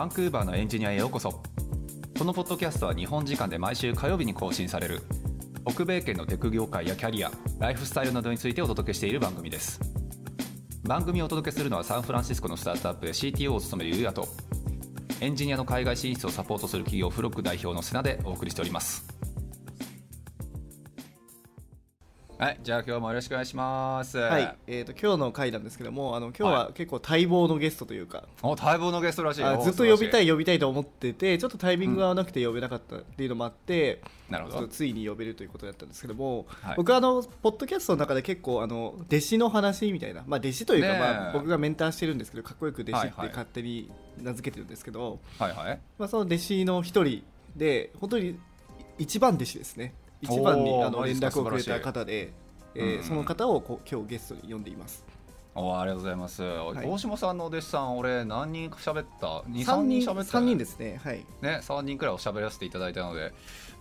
バンクーバーのエンジニアへようこそ。このポッドキャストは日本時間で毎週火曜日に更新される。北米圏のテク業界やキャリアライフスタイルなどについてお届けしている番組です。番組をお届けするのはサンフランシスコのスタートアップで CTO を務めるゆうやとエンジニアの海外進出をサポートする企業フロック代表の瀬名でお送りしております。はいじゃあ今日もよろしくお願いします。はい、えー、と今日の回なんですけどもあの今日は結構待望のゲストというか、お待望のゲストらしい。ずっと呼びたいい。呼びたいと思っててちょっとタイミングが合わなくて呼べなかったっていうのもあって、なるほど。ついに呼べるということだったんですけども、はい。僕はあのポッドキャストの中で結構あの弟子の話みたいな、まあ、弟子というか、まあ、僕がメンターしてるんですけどかっこよく弟子ってはいはい勝手に名付けてるんですけど、はいはい。まあ、その弟子の一人で本当に一番弟子ですね一番にあの連絡をくれた方で、えうんうん。ーその方をこう今日ゲストに呼んでいます。おありがとうございます、い大島さんのお弟子さん俺何人喋った？23 3人人喋った三人ですねはい。ね3人くらいおしゃべらせていただいたので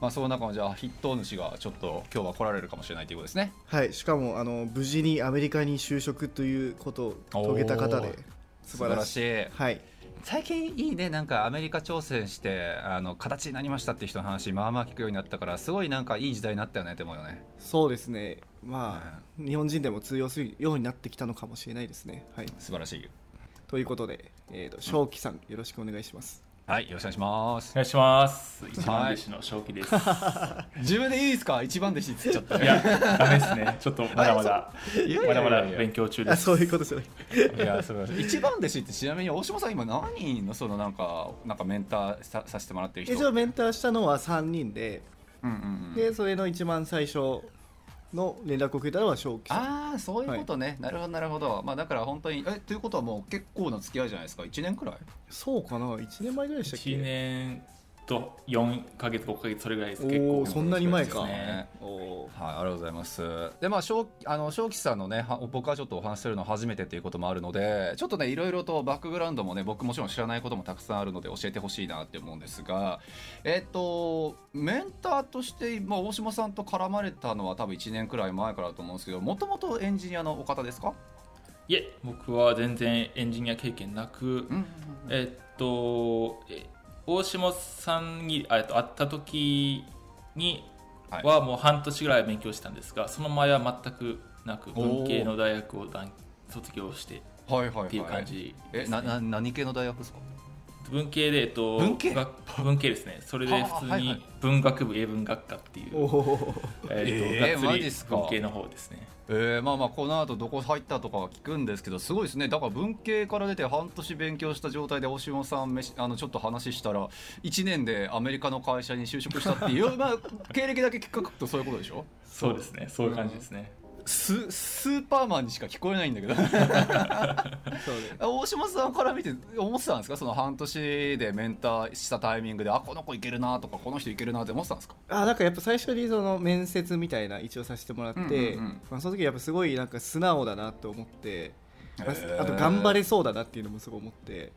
まあその中のじゃあ筆頭主がちょっと今日は来られるかもしれないということですね。はい、しかもあの無事にアメリカに就職ということを遂げた方で素晴らしい。はい、最近いいねなんかアメリカ挑戦してあの形になりましたって人の話まあまあ聞くようになったからすごいなんかいい時代になったよねって思うよね。そうですね。まあ、日本人でも通用するようになってきたのかもしれないですね。はい。素晴らしい。ということで、えー、と正気さんよろしくお願いしますはいよろしくお願いします。お願いします。一番弟子の正気です。自分でいいですか？一番弟子っつっちゃった。いや、ダメですね。ちょっとまだまだ、いやいやいやまだまだ勉強中です。あそういうことじゃない。いや素晴らしい一番弟子ってちなみに大島さん今何人のそのなんかなんかメンターささせてもらってる人？一応メンターしたのは3人でうんうんうん。でそれの一番最初の連絡をくれたのは正気さん。ああそういうことね、なるほどなるほど。まあだから本当にえということはもう結構な付き合いじゃないですか？1年くらい？そうかな。1年前ぐらいでしたっけ？1年と4ヶ月、5ヶ月、それぐらいです。結構。そんなに前か、ねはい、ありがとうございます。で、まあ、正あの正吉さんのね、は僕はちょっとお話しするの初めてということもあるので、ちょっとね、いろいろとバックグラウンドもね、僕もちろん知らないこともたくさんあるので、教えてほしいなって思うんですが。えっと、メンターとして、まあ、大島さんと絡まれたのは、多分1年くらい前からだと思うんですけど、もともとエンジニアのお方ですか？いえ、僕は全然エンジニア経験なく、うん。えっと、え大下さんにあえっと会った時にはもう半年ぐらい勉強したんですが、その前は全くなく、文系の大学を断卒業して。っていう感じえ、ですねな、な、何系の大学ですか？文系で、えっと、文系？が文系ですね。それではあ普通に文学部英文学科っていう、ええーっとがっつり文系の方ですね。えー、まあまあこの後どこ入ったとかは聞くんですけどすごいですねだから文系から出て半年勉強した状態で大島さんめしあのちょっと話したら1年でアメリカの会社に就職したっていう まあ経歴だけ聞くとそういうことでしょ？そうですね。そういう感じですね。ススーパーマンにしか聞こえないんだけど。そうね。大島さんから見て思ってたんですか？その半年でメンターしたタイミングであこの子いけるなとかこの人いけるなって思ってたんですか？あなんかやっぱ最初にその面接みたいな一応させてもらって、まあ、その時やっぱすごいなんか素直だなと思って、まあと頑張れそうだなっていうのもすごい思って。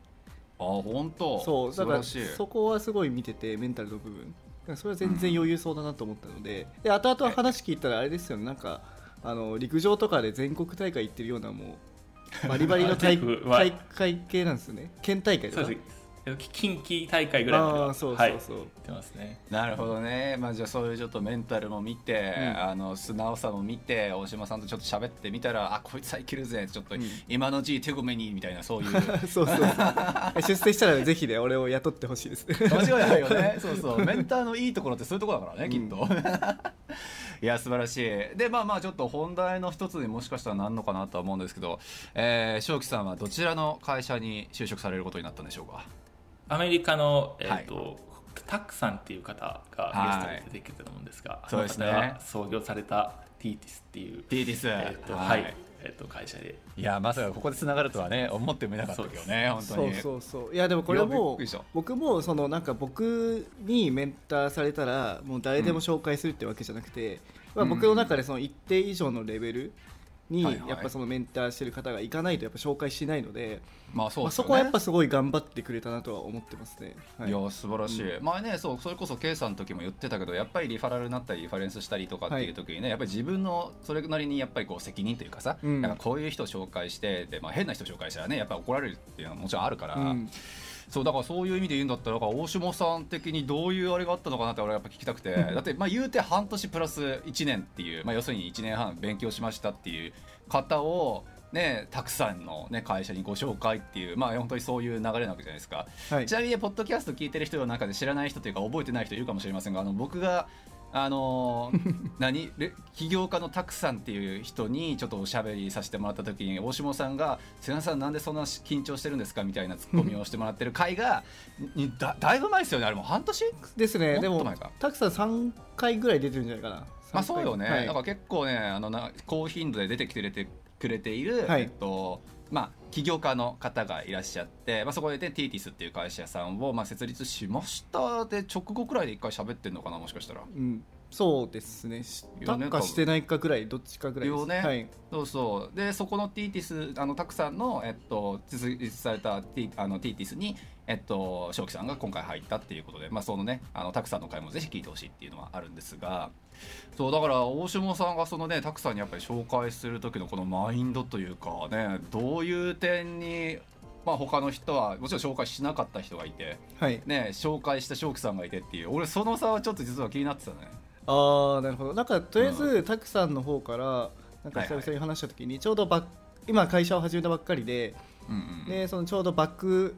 あ本当？そうだからそこはすごい見ててメンタルの部分。それは全然余裕そうだなと思ったので,、で後々話聞いたらあれですよね。なんかあの陸上とかで全国大会行ってるようなもうバリバリの 大全国は大会系なんですよね県大会とか？そうです。近畿大会ぐらいまではああそうはい、そう。そう、行ってますね。なるほどね、まあ、じゃあそういうちょっとメンタルも見て、うん。あの素直さも見て大島さんとちょっと喋ってみたらあこいつはいけるぜちょっと、うん。今のうち手ごめにみたいなそういう。そうそう。出世したらぜひね俺を雇ってほしいですね。間違いないよね。そうそう。メンターのいいところってそういうところだからねきっと、いや素晴らしい。でまあまあちょっと本題の一つにもしかしたらなんのかなとは思うんですけど、えー、正樹さんはどちらの会社に就職されることになったんでしょうか？アメリカの、えっとタックさんっていう方がはいゲストで出てくれたと思うんですが、そうですね。あの方が創業されたティーティスっていう、ティーティス。えっとはい。えっと会社で。いやまさかここでつながるとはね思ってもいなかったけどね本当に。そうそうそう。いやでもこれいやびっもくりした。僕もそのなんか僕にメンターされたらもう誰でも紹介するってわけじゃなくて、まあ、うん僕の中でその一定以上のレベルにはいはい。やっぱそのメンターしてる方がいかないとやっぱ紹介しないので、まあ、まあそうそこはやっぱすごい頑張ってくれたなとは思ってますね。はい。いや素晴らしい、前ねそうそれこそ K さんの時も言ってたけどやっぱりリファラルになったりリファレンスしたりとかっていう時にね、やっぱり自分のそれなりにやっぱりこう責任というかさ、うん。なんかこういう人を紹介してで、まあ、変な人を紹介したらねやっぱり怒られるっていうのはもちろんあるから、うんそうだからそういう意味で言うんだったら大下さん的にどういうあれがあったのかなって俺はやっぱ聞きたくて。だってまあ言うて半年プラス1年っていう、まあ、要するに1年半勉強しましたっていう方をね、たくさんの、ね、会社にご紹介っていう、まあ、本当にそういう流れなわけじゃないですか、はい。ちなみにポッドキャスト聞いてる人の中で知らない人というか覚えてない人いるかもしれませんがあの僕があのー 何？レ起業家のたくさんっていう人にちょっとおしゃべりさせてもらった時に大下さんが「瀬名さんなんでそんな緊張してるんですか?」みたいなツッコミをしてもらってる回がにだだいぶ前ですよね。あれもう半年？ですね。でもたくさん3回ぐらい出てるんじゃないかな。まあそうよね、はい。だから結構ねあのな高頻度で出てきてくれてくれている、はい。えっとまあ、起業家の方がいらっしゃって、まあ、そこで、ね、ティーティスっていう会社さんを、まあ、設立しましたで直後くらいで一回喋ってんのかなもしかしたら。うん、そうですね。したかしてないかぐらいどっちかぐらいです。よね。はい、そうそう。でそこのティーティスあのたくさんの、えっと、設立されたティあのティーティスに、えっと、正樹さんが今回入ったっていうことで、まあ、そのねあのたくさんの回もぜひ聞いてほしいっていうのはあるんですがそうだから大下さんがそのねたくさんにやっぱり紹介する時のこのマインドというかねどういう点に、まあ、他の人はもちろん紹介しなかった人がいて、はい、ね、紹介した正樹さんがいてっていう俺その差はちょっと実は気になってたね。ああなるほど。なんかとりあえず、たくさんの方からなんか久々に話した時にちょうどバッ今会社を始めたばっかりでうんうんでそのちょうどバック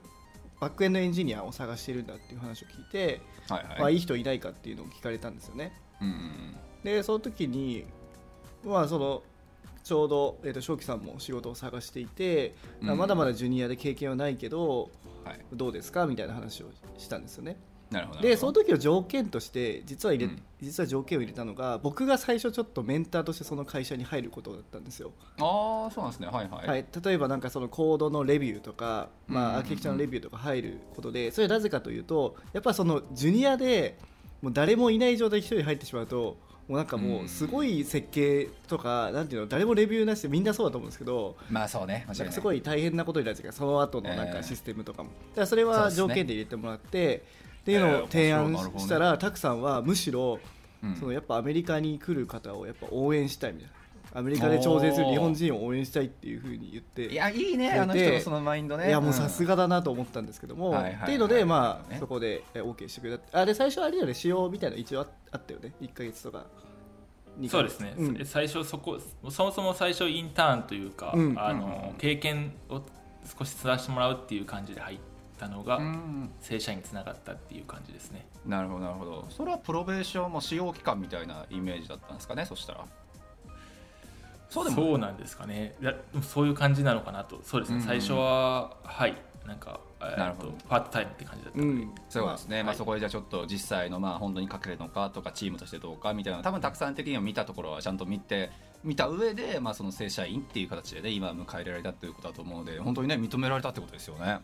バックエンドエンジニアを探しているんだっていう話を聞いて、はいはい。まあ、いい人いないかっていうのを聞かれたんですよね。うんうんでその時にまあそのちょうど、えー、と正樹さんも仕事を探していて、うんまだまだジュニアで経験はないけどはい、どうですか？みたいな話をしたんですよねでその時の条件として実は入れ、うん。実は条件を入れたのが僕が最初ちょっとメンターとしてその会社に入ることだったんですよ、ああそうなんですね。はいはい、はい。例えばなんかそのコードのレビューとか、まあ、アーキテクチャのレビューとか入ることでそれはなぜかというとやっぱそのジュニアでもう誰もいない状態で一人入ってしまうともうなんかもうすごい設計とか、なんていうの誰もレビューなしでみんなそうだと思うんですけどまあそうね。すごい大変なことになるんですけどその後のなんええかシステムとかも、だからそれは条件で入れてもらって、っていうええのを提案したら、たくさんはむしろ、うん。そのやっぱアメリカに来る方をやっぱ応援したいみたいな。アメリカで挑戦する日本人を応援したいっていうふうに言っていやいいねであの人のそのマインドね。いやもうさすががだなと思ったんですけども、はいはいはい。っていうので、まあ、ね。そこでえ OK してくれた。あで最初あれよね仕様みたいなの一応ああったよね。1か月とか。2ヶ月。そうですね、うん。最初そこそもそも最初インターンというか、うん。あうんうん。の経験を少しさせてもらうっていう感じで入ったのが、うん。正社員につながったっていう感じですね。なるほどなるほど。それはプロベーションも使用期間みたいなイメージだったんですかねそしたら。そうでもそうなんですかね。そういう感じなのかなと。そうですね、最初ははい。なんかえーなるほど。とパートタイムって感じだったので、うん。そうですね、まあはい。そこでじゃあちょっと実際のまあ本当にかけるのかとかチームとしてどうかみたいな多分たくさん的には見たところはちゃんと見て見た上で、まあ、その正社員っていう形でね今迎え入れられたということだと思うので本当にね認められたってことですよね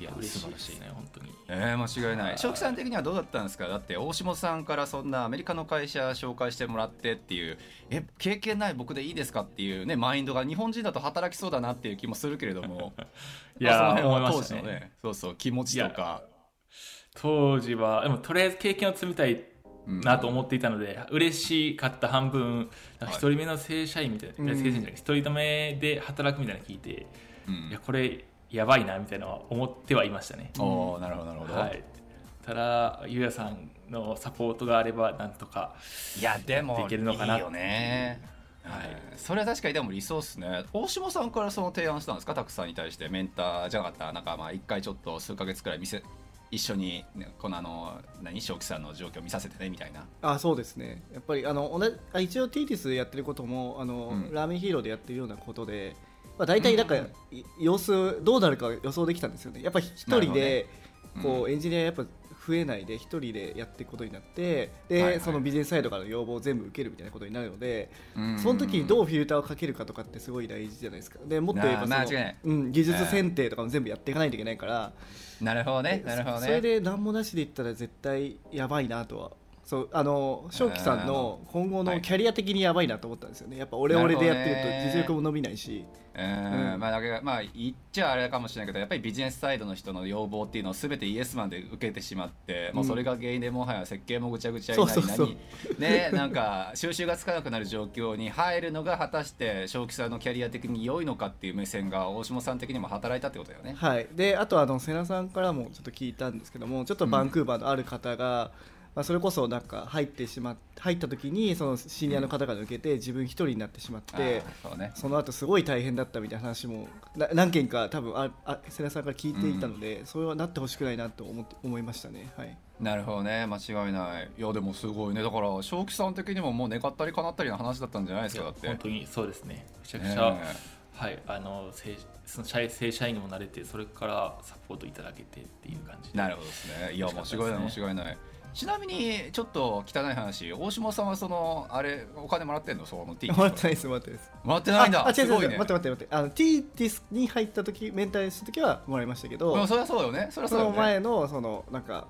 いや素晴らしいね本当に。えー、間違いなはい。い正木さん的にはどうだったんですか？だって大下さんからそんなアメリカの会社紹介してもらってっていう。え経験ない僕でいいですかっていうねマインドが日本人だと働きそうだなっていう気もするけれども。いやその辺は当時したね。のねそうそう気持ちとか。当時はでもとりあえず経験を積みたいうん。なと思っていたので、嬉しかった半分はい。一人目の正社員みたいな、うん。正社員じゃない一人目で働くみたいなの聞いて、うん。いやこれやばいなみたいなのは思ってはいましたね、おーなるほどなるほど、はい、ただゆうやさんのサポートがあればなんとかいやでもできるのかな。いいよね。はい、それは確かにでも理想っすね。大島さんからその提案したんですか？たくさんに対して。メンターじゃなかったなんかまあ一回ちょっと数ヶ月くらい見せ一緒に、ね、このあの何？正樹さんの状況を見させてねみたいな。あそうですね。やっぱりあの同じあ一応ティーティスでやってることもあの、うん。ラーメンヒーローでやってるようなことで、まあ、大体なんか、様子どうなるか予想できたんですよね。やっぱり一人で、こうエンジニアやっぱ増えないで一人でやっていくことになってで、はいはい。そのビジネスサイドからの要望を全部受けるみたいなことになるので、うん。その時にどうフィルターをかけるかとかってすごい大事じゃないですか。でもっと言えばそのうん、技術選定とかも全部やっていかないといけないから、なるほどねなるほどね。それで何もなしでいったら絶対やばいなとはそうあの正樹さんの今後はい。のキャリア的にやばいなと思ったんですよねやっぱ俺俺でやってると実力も伸びないし。うんうん。まあだからまあ言っちゃあれかもしれないけどやっぱりビジネスサイドの人の要望っていうのを全てイエスマンで受けてしまって、もうそれが原因でもはや設計もぐちゃぐちゃになりねなんか収集がつかなくなる状況に入るのが果たして正気さんのキャリア的に良いのかっていう目線が大下さん的にも働いたってことだよね。はい、であとあの瀬名さんからもちょっと聞いたんですけどもちょっとバンクーバーのある方が、まあ、それこそなんか入ってしまっ入った時にそのシニアの方が抜けて自分一人になってしまって、あーそうね。その後すごい大変だったみたいな話もな何件か多分ああ瀬名さんから聞いていたので、それはなってほしくないなと思って思いましたね。はい。なるほどね。間違いない。いやでもすごいね。だから正気さん的にももう願ったり叶ったりの話だったんじゃないですかだって。本当にそうですね。めちゃくちゃ、ねはいあの正その社正社員にもなれてそれからサポートいただけてっていう感じで。なるほどですね。いや間違いない間違いないちなみにちょっと汚い話大島さんはそのあれお金もらってんの？その T もらってないですもらってないです。もらってないんだ。ああ違う違う待って待って待って。あの T ディスに入った時メンタルした時はもらいましたけど、でもそりゃそうよね。そりゃそのそうよね。い前のそのなんか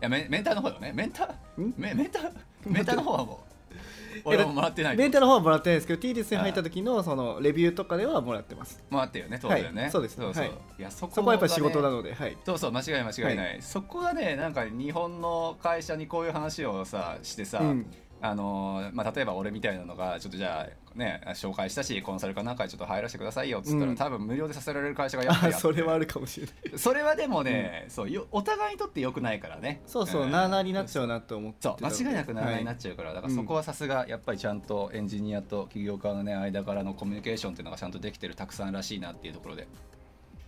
やメメンターの方よね。メンターん？メメンターメンターの方はもう俺ももらってないメンタルの方はもらってないですけど T ディスに入った時のそのレビューとかではもらってます。もらってるよね当然ね、はいそうですそうそう、はい。い、やそこそこはやっぱり仕事なののではい。そうそう間違い間違いない、そこはねなんか日本の会社にこういう話をさしてさ、うんあのーまあ、例えば俺みたいなのがちょっとじゃあね紹介したしコンサルかなんかにちょっと入らせてくださいよっつったら、うん。多分無料でさせられる会社がやっぱり それはあるかもしれない。それはでもね、そうよお互いにとって良くないからね。そうそう、んなあなあになっちゃうなと思ってそう間違いなくなあなあになっちちゃうから、だからそこはさすがやっぱりちゃんとエンジニアと起業家のね間からのコミュニケーションっていうのがちゃんとできてるたくさんらしいなっていうところで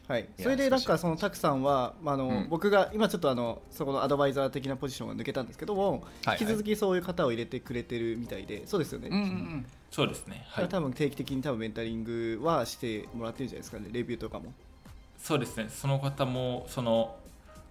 はい、それでなんかそのたくさんは、まああのうん。僕が今ちょっとあのそこのアドバイザー的なポジションが抜けたんですけども、はいはい。引き続きそういう方を入れてくれてるみたいでそうですよね、うんうんうん。そうですね。はい。多分定期的に多分メンタリングはしてもらってるんじゃないですかね。レビューとかも。そうですね。その方もその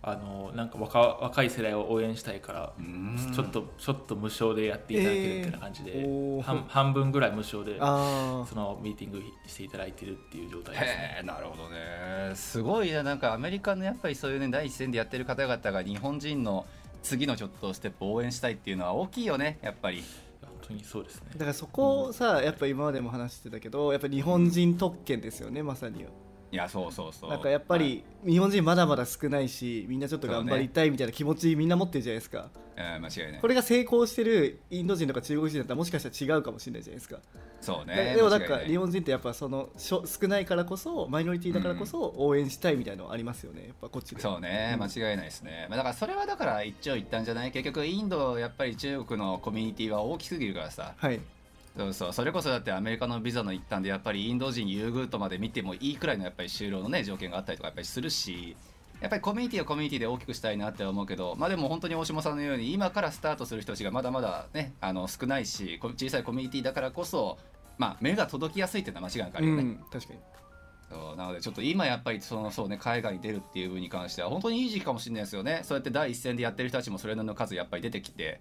あのなんか若若い世代を応援したいからうん。ちょっとちょっと無償でやっていただけるみたいな感じで、えー。半半分ぐらい無償であそのミーティングしていただいてるっていう状態ですね。なるほどね。すごいななんかアメリカのやっぱりそういうね第一線でやってる方々が日本人の次のちょっとステップを応援したいっていうのは大きいよねやっぱり。本当にそうですね。だからそこをさ、やっぱ今までも話してたけどやっぱ日本人特権ですよねまさにいやそうそうそう。なんかやっぱり日本人まだまだ少ないしみんなちょっと頑張りたいみたいな気持ちみんな持ってるじゃないですか、うん間違いない。これが成功してるインド人とか中国人だったらもしかしたら違うかもしれないじゃないですか、そうでねでもなんか日本人ってやっぱそのしょ少ないからこそマイノリティだからこそ応援したいみたいなのありますよねやっぱこっちで。そうねうん。間違いないですね、まあ、だからそれはだから一長一短じゃない。結局インドやっぱり中国のコミュニティは大きすぎるからさ。はいそうそうそれこそだってアメリカのビザの一端でやっぱりインド人優遇とまで見てもいいくらいのやっぱり就労のね条件があったりとかやっぱりするしやっぱりコミュニティはコミュニティで大きくしたいなって思うけどまあでも本当に大島さんのように今からスタートする人たちがまだまだねあの少ないしこ小さいコミュニティだからこそまあ目が届きやすいっていうのは間違いなくあるよね、うん、確かに。そうなのでちょっと今やっぱりそのそうね海外に出るっていう分に関しては本当にいい時期かもしれないですよね。そうやって第一線でやってる人たちもそれなりの数やっぱり出てきて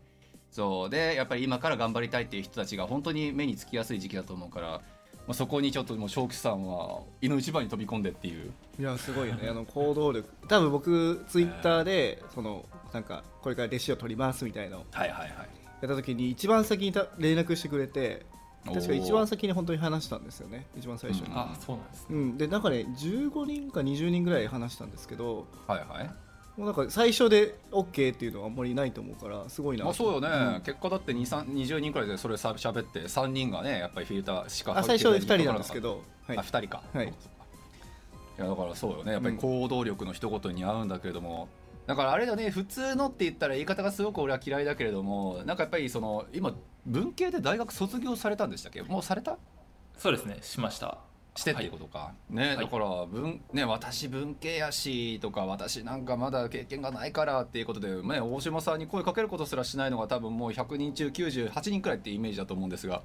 そうでやっぱり今から頑張りたいっていう人たちが本当に目につきやすい時期だと思うから、まあ、そこにちょっともう正気さんは胃の一番に飛び込んでっていう。いやすごいよね。あの行動力。多分僕ツイッターでそのなんかこれから弟子を取りますみたいなのをはいはいはい。やった時に一番先にた連絡してくれて確か一番先に本当に話したんですよね。一番最初に、うん。あそうなんですね。うん、でなんかね15人か20人ぐらい話したんですけどはいはいもうなんか最初で OK っていうのはあんまりないと思うからすごいな。まあそうよね、ん。結果だって2 3 20人くらいでそれさ喋って3人がねやっぱりフィルターしかあ最初で2入ってない人なんですけど、はい。あ、2人か、はい。いやだからそうよね。やっぱり行動力の一言に合うんだけれども、だからあれだね普通のって言ったら言い方がすごく俺は嫌いだけれどもなんかやっぱりその今文系で大学卒業されたんでしたっけ？もうされた？そうですね。しましたしてってい。うことか、ね、はい。だから文、ね、私文系やしとか私なんかまだ経験がないからっていうことで、ね、大島さんに声かけることすらしないのが多分もう100人中98人くらいっていうイメージだと思うんですが。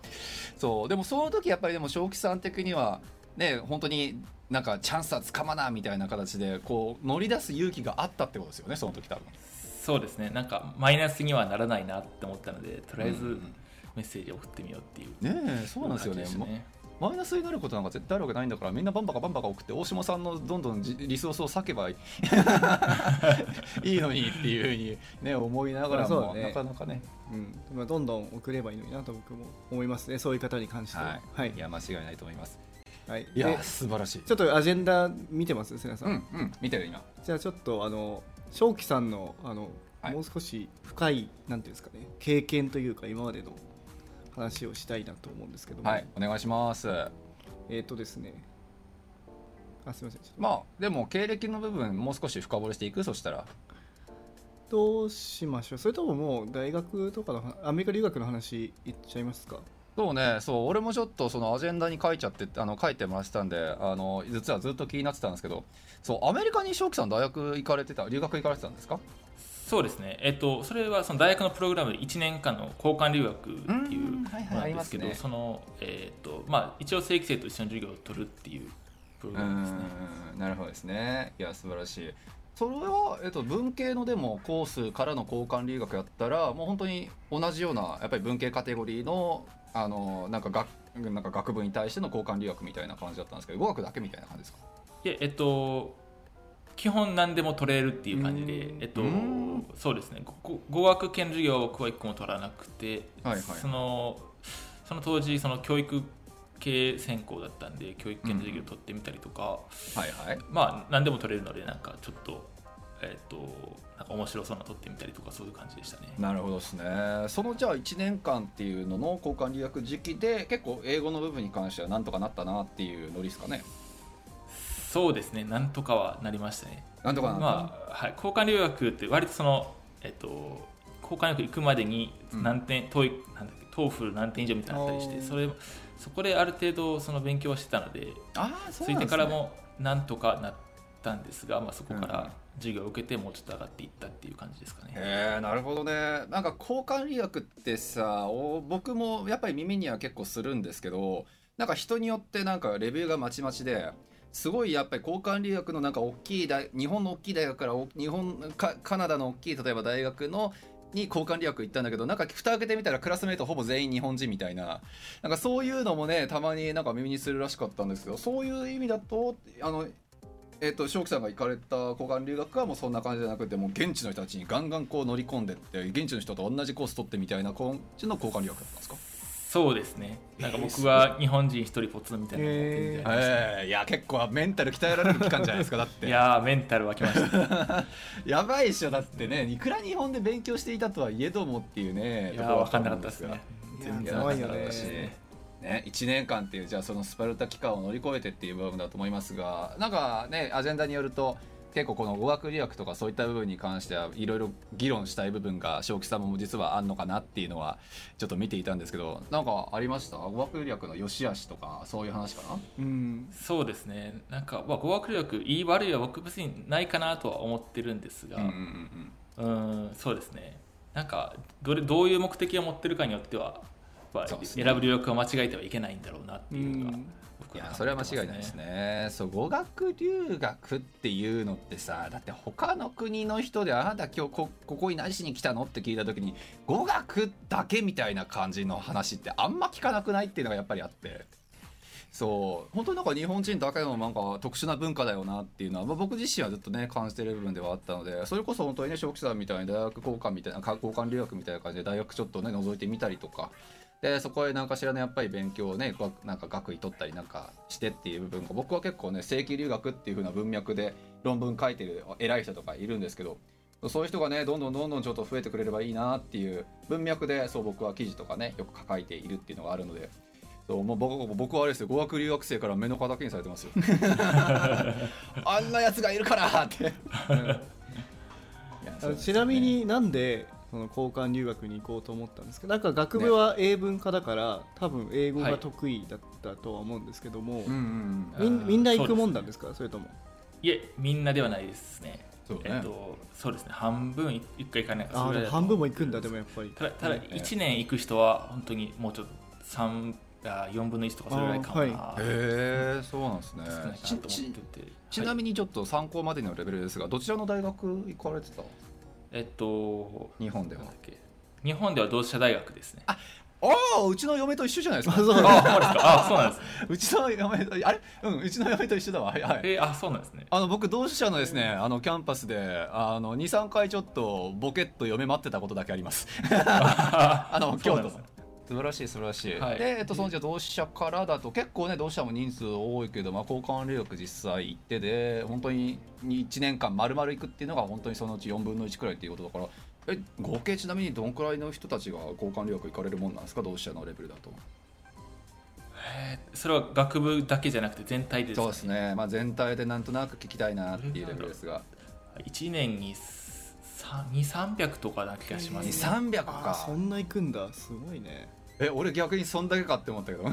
そうでもその時やっぱりでも正気さん的にはね本当になんかチャンスはつかまなみたいな形でこう乗り出す勇気があったってことですよねその時多分。そうですね。なんかマイナスにはならないなって思ったのでとりあえずうんメッセージを送ってみようっていうねえそうなんですよねマイナスになることなんか絶対あるわけないんだからみんなバンバカバンバカ送って大島さんのどんどんじリソースを割けばいい。いいのにっていうふうにね思いながらも、ね。なかなかね。うん。まあ、どんどん送ればいいのになと僕も思いますねそういう方に関しては。はい、はい。い、や間違いないと思います。はい。いやで素晴らしい。ちょっとアジェンダ見てます？瀬名さん、うんうん。見てる今。じゃあちょっとあの正気さんのあの、はい。もう少し深いなんていうんですかね経験というか今までの話をしたいなと思うんですけども、はいお願いします。えっ、とですね。あすみません。まあでも経歴の部分もう少し深掘りしていく？そしたら。どうしましょう。それとももう大学とかの話アメリカ留学の話いっちゃいますか？そうね。そう俺もちょっとそのアジェンダに書いちゃってあの書いてもらってたんであの実はずっと気になってたんですけど。そうアメリカに正気さん大学行かれてた？留学行かれてたんですか？そうですね、えっと、それはその大学のプログラムで1年間の交換留学っていうものなんですけど、その、えっとまあ、一応正規生と一緒に授業を取るっていうプログラムですね。うんなるほどですね。いや素晴らしい。それは、えっと、文系のでもコースからの交換留学やったらもう本当に同じようなやっぱり文系カテゴリーのあのなんか学なんか学部に対しての交換留学みたいな感じだったんですけど語学だけみたいな感じですか？いやえっと基本何でも取れるっていう感じでう、ん。えっとうん、そうですね、ご語学研授業は僕は1個も取らなくて、はいはい。そのその当時、その教育系専攻だったんで、教育系授業取ってみたりとか、はいはい。まあ、何でも取れるので、なんかちょっと、えっと、なんか面白そうなの取ってみたりとか、そういう感じでしたね。なるほどですね。そのじゃあ1年間っていうのの交換留学時期で結構英語の部分に関してはなんとかなったなっていうノリですかねそうですね、なんとかはなりましたね。なんとかまあはい、交換留学って割とその、えっと、交換留学行くまでにうん。何点、トイなんだっけ TOEFL 何点以上みたいなのあったりしてそれそこである程度その勉強はしてたのでああそうですね。てからもなんとかなったんですが、まあ、そこかうんら授業を受けてもうちょっと上がっていったっていう感じですかね。へえなるほどね。なんか交換留学ってさお僕もやっぱり耳には結構するんですけどなんか人によってなんかレビューがまちまちですごいやっぱり交換留学のなんか大きい大日本の大きい大学から日本カナダの大きい例えば大学のに交換留学行ったんだけどなんか蓋開けてみたらクラスメートほぼ全員日本人みたいな。なんかそういうのもねたまになんか耳にするらしかったんですけどそういう意味だとあのえっと正気さんが行かれた交換留学はもうそんな感じじゃなくてもう現地の人たちにガンガンこう乗り込んでって現地の人と同じコース取ってみたいな感じの交換留学だったんですか？そうですね。なんかえー僕は日本人一人ポツンみたいなのを持ってるみたいな。ええい。や結構メンタル鍛えられる期間じゃないですかだって。いやーメンタルはきました。やばいっしょだってねいくら日本で勉強していたとはいえどもっていうねいや分かんなかったですね。全然分かんなかったしね、1年間っていうじゃあそのスパルタ期間を乗り越えてっていう部分だと思いますがなんかねアジェンダによると結構この語学留学とかそういった部分に関してはいろいろ議論したい部分が正気さんも実はあんのかなっていうのはちょっと見ていたんですけどなんかありました？語学留学の良し悪しとかそういう話かな？うんそうですね。なんか、まあ、語学留学いい悪いは僕別にないかなとは思ってるんですが、うんうんうんうん。そうですね。なんかどれどういう目的を持ってるかによってはやっぱそうですね。選ぶ留学を間違えてはいけないんだろうなっていうのがうんいやそれは間違いないですね。そう語学留学っていうのってさだって他の国の人であなた今日こここに何しに来たのって聞いた時に語学だけみたいな感じの話ってあんま聞かなくないっていうのがやっぱりあって。そう本当になんか日本人だけのなんか特殊な文化だよなっていうのは、まあ、僕自身はずっとね感じてる部分ではあったのでそれこそ本当にね正気さんみたいに大学交換みたいな交換留学みたいな感じで大学ちょっとね覗いてみたりとかでそこへ何かしらのやっぱり勉強をねがなんか学位取ったりなんかしてっていう部分が僕は結構ね正規留学っていう風な文脈で論文書いてる偉い人とかいるんですけどそういう人がねどんどんどんどんちょっと増えてくれればいいなっていう文脈でそう僕は記事とかねよく書いているっていうのがあるのでそうもう僕僕はあれですよ語学留学生から目の敵にされてますよ。あんなやつがいるからって、ちなみになんでその交換留学に行こうと思ったんですかなんか学部は英文科だから、多分英語が得意だったとは思うんですけども、うんうんうん。みんみんな行くもんだなんですか？それとも？いえみんなではないですね。そうね。えっとそうですね。半分い一回行かないかあ半分も行くんだでもやっぱり。ただただね1年行く人は本当にもうちょっと3あ4分の1とかそれぐらいかもな、あへえそうなんですね。ちなみにちょっと参考までのレベルですがどちらの大学行かれてた？えっと日本では。なんだっけ。日本では同志社大学ですね。あああうちの嫁と一緒じゃないですか。あそうあそうですか。あそうなんです。うちの嫁とあれ？うんうちの嫁と一緒だわ。はいはい。えーあそうなんですね。あの僕同志社のですねあのキャンパスであの23回ちょっとボケっと嫁待ってたことだけあります。あ の京都素晴らしい素晴らしい、はい。で、えっと、そのじゃあ同志社からだと結構ね同志社も人数多いけど、まあ、交換留学実際行ってで本当に1年間丸々行くっていうのが本当にそのうち4分の1くらいっていうことだからえ合計ちなみにどんくらいの人たちが交換留学行かれるもんなんですか同志社のレベルだと。えーそれは学部だけじゃなくて全体でですか、そうですね、まあ、全体でなんとなく聞きたいなっていうレベルですが。1年に2300とかな気がします、ね、300あかそんな行くんだ。すごいねえ俺逆にそんだけかって思ったけど。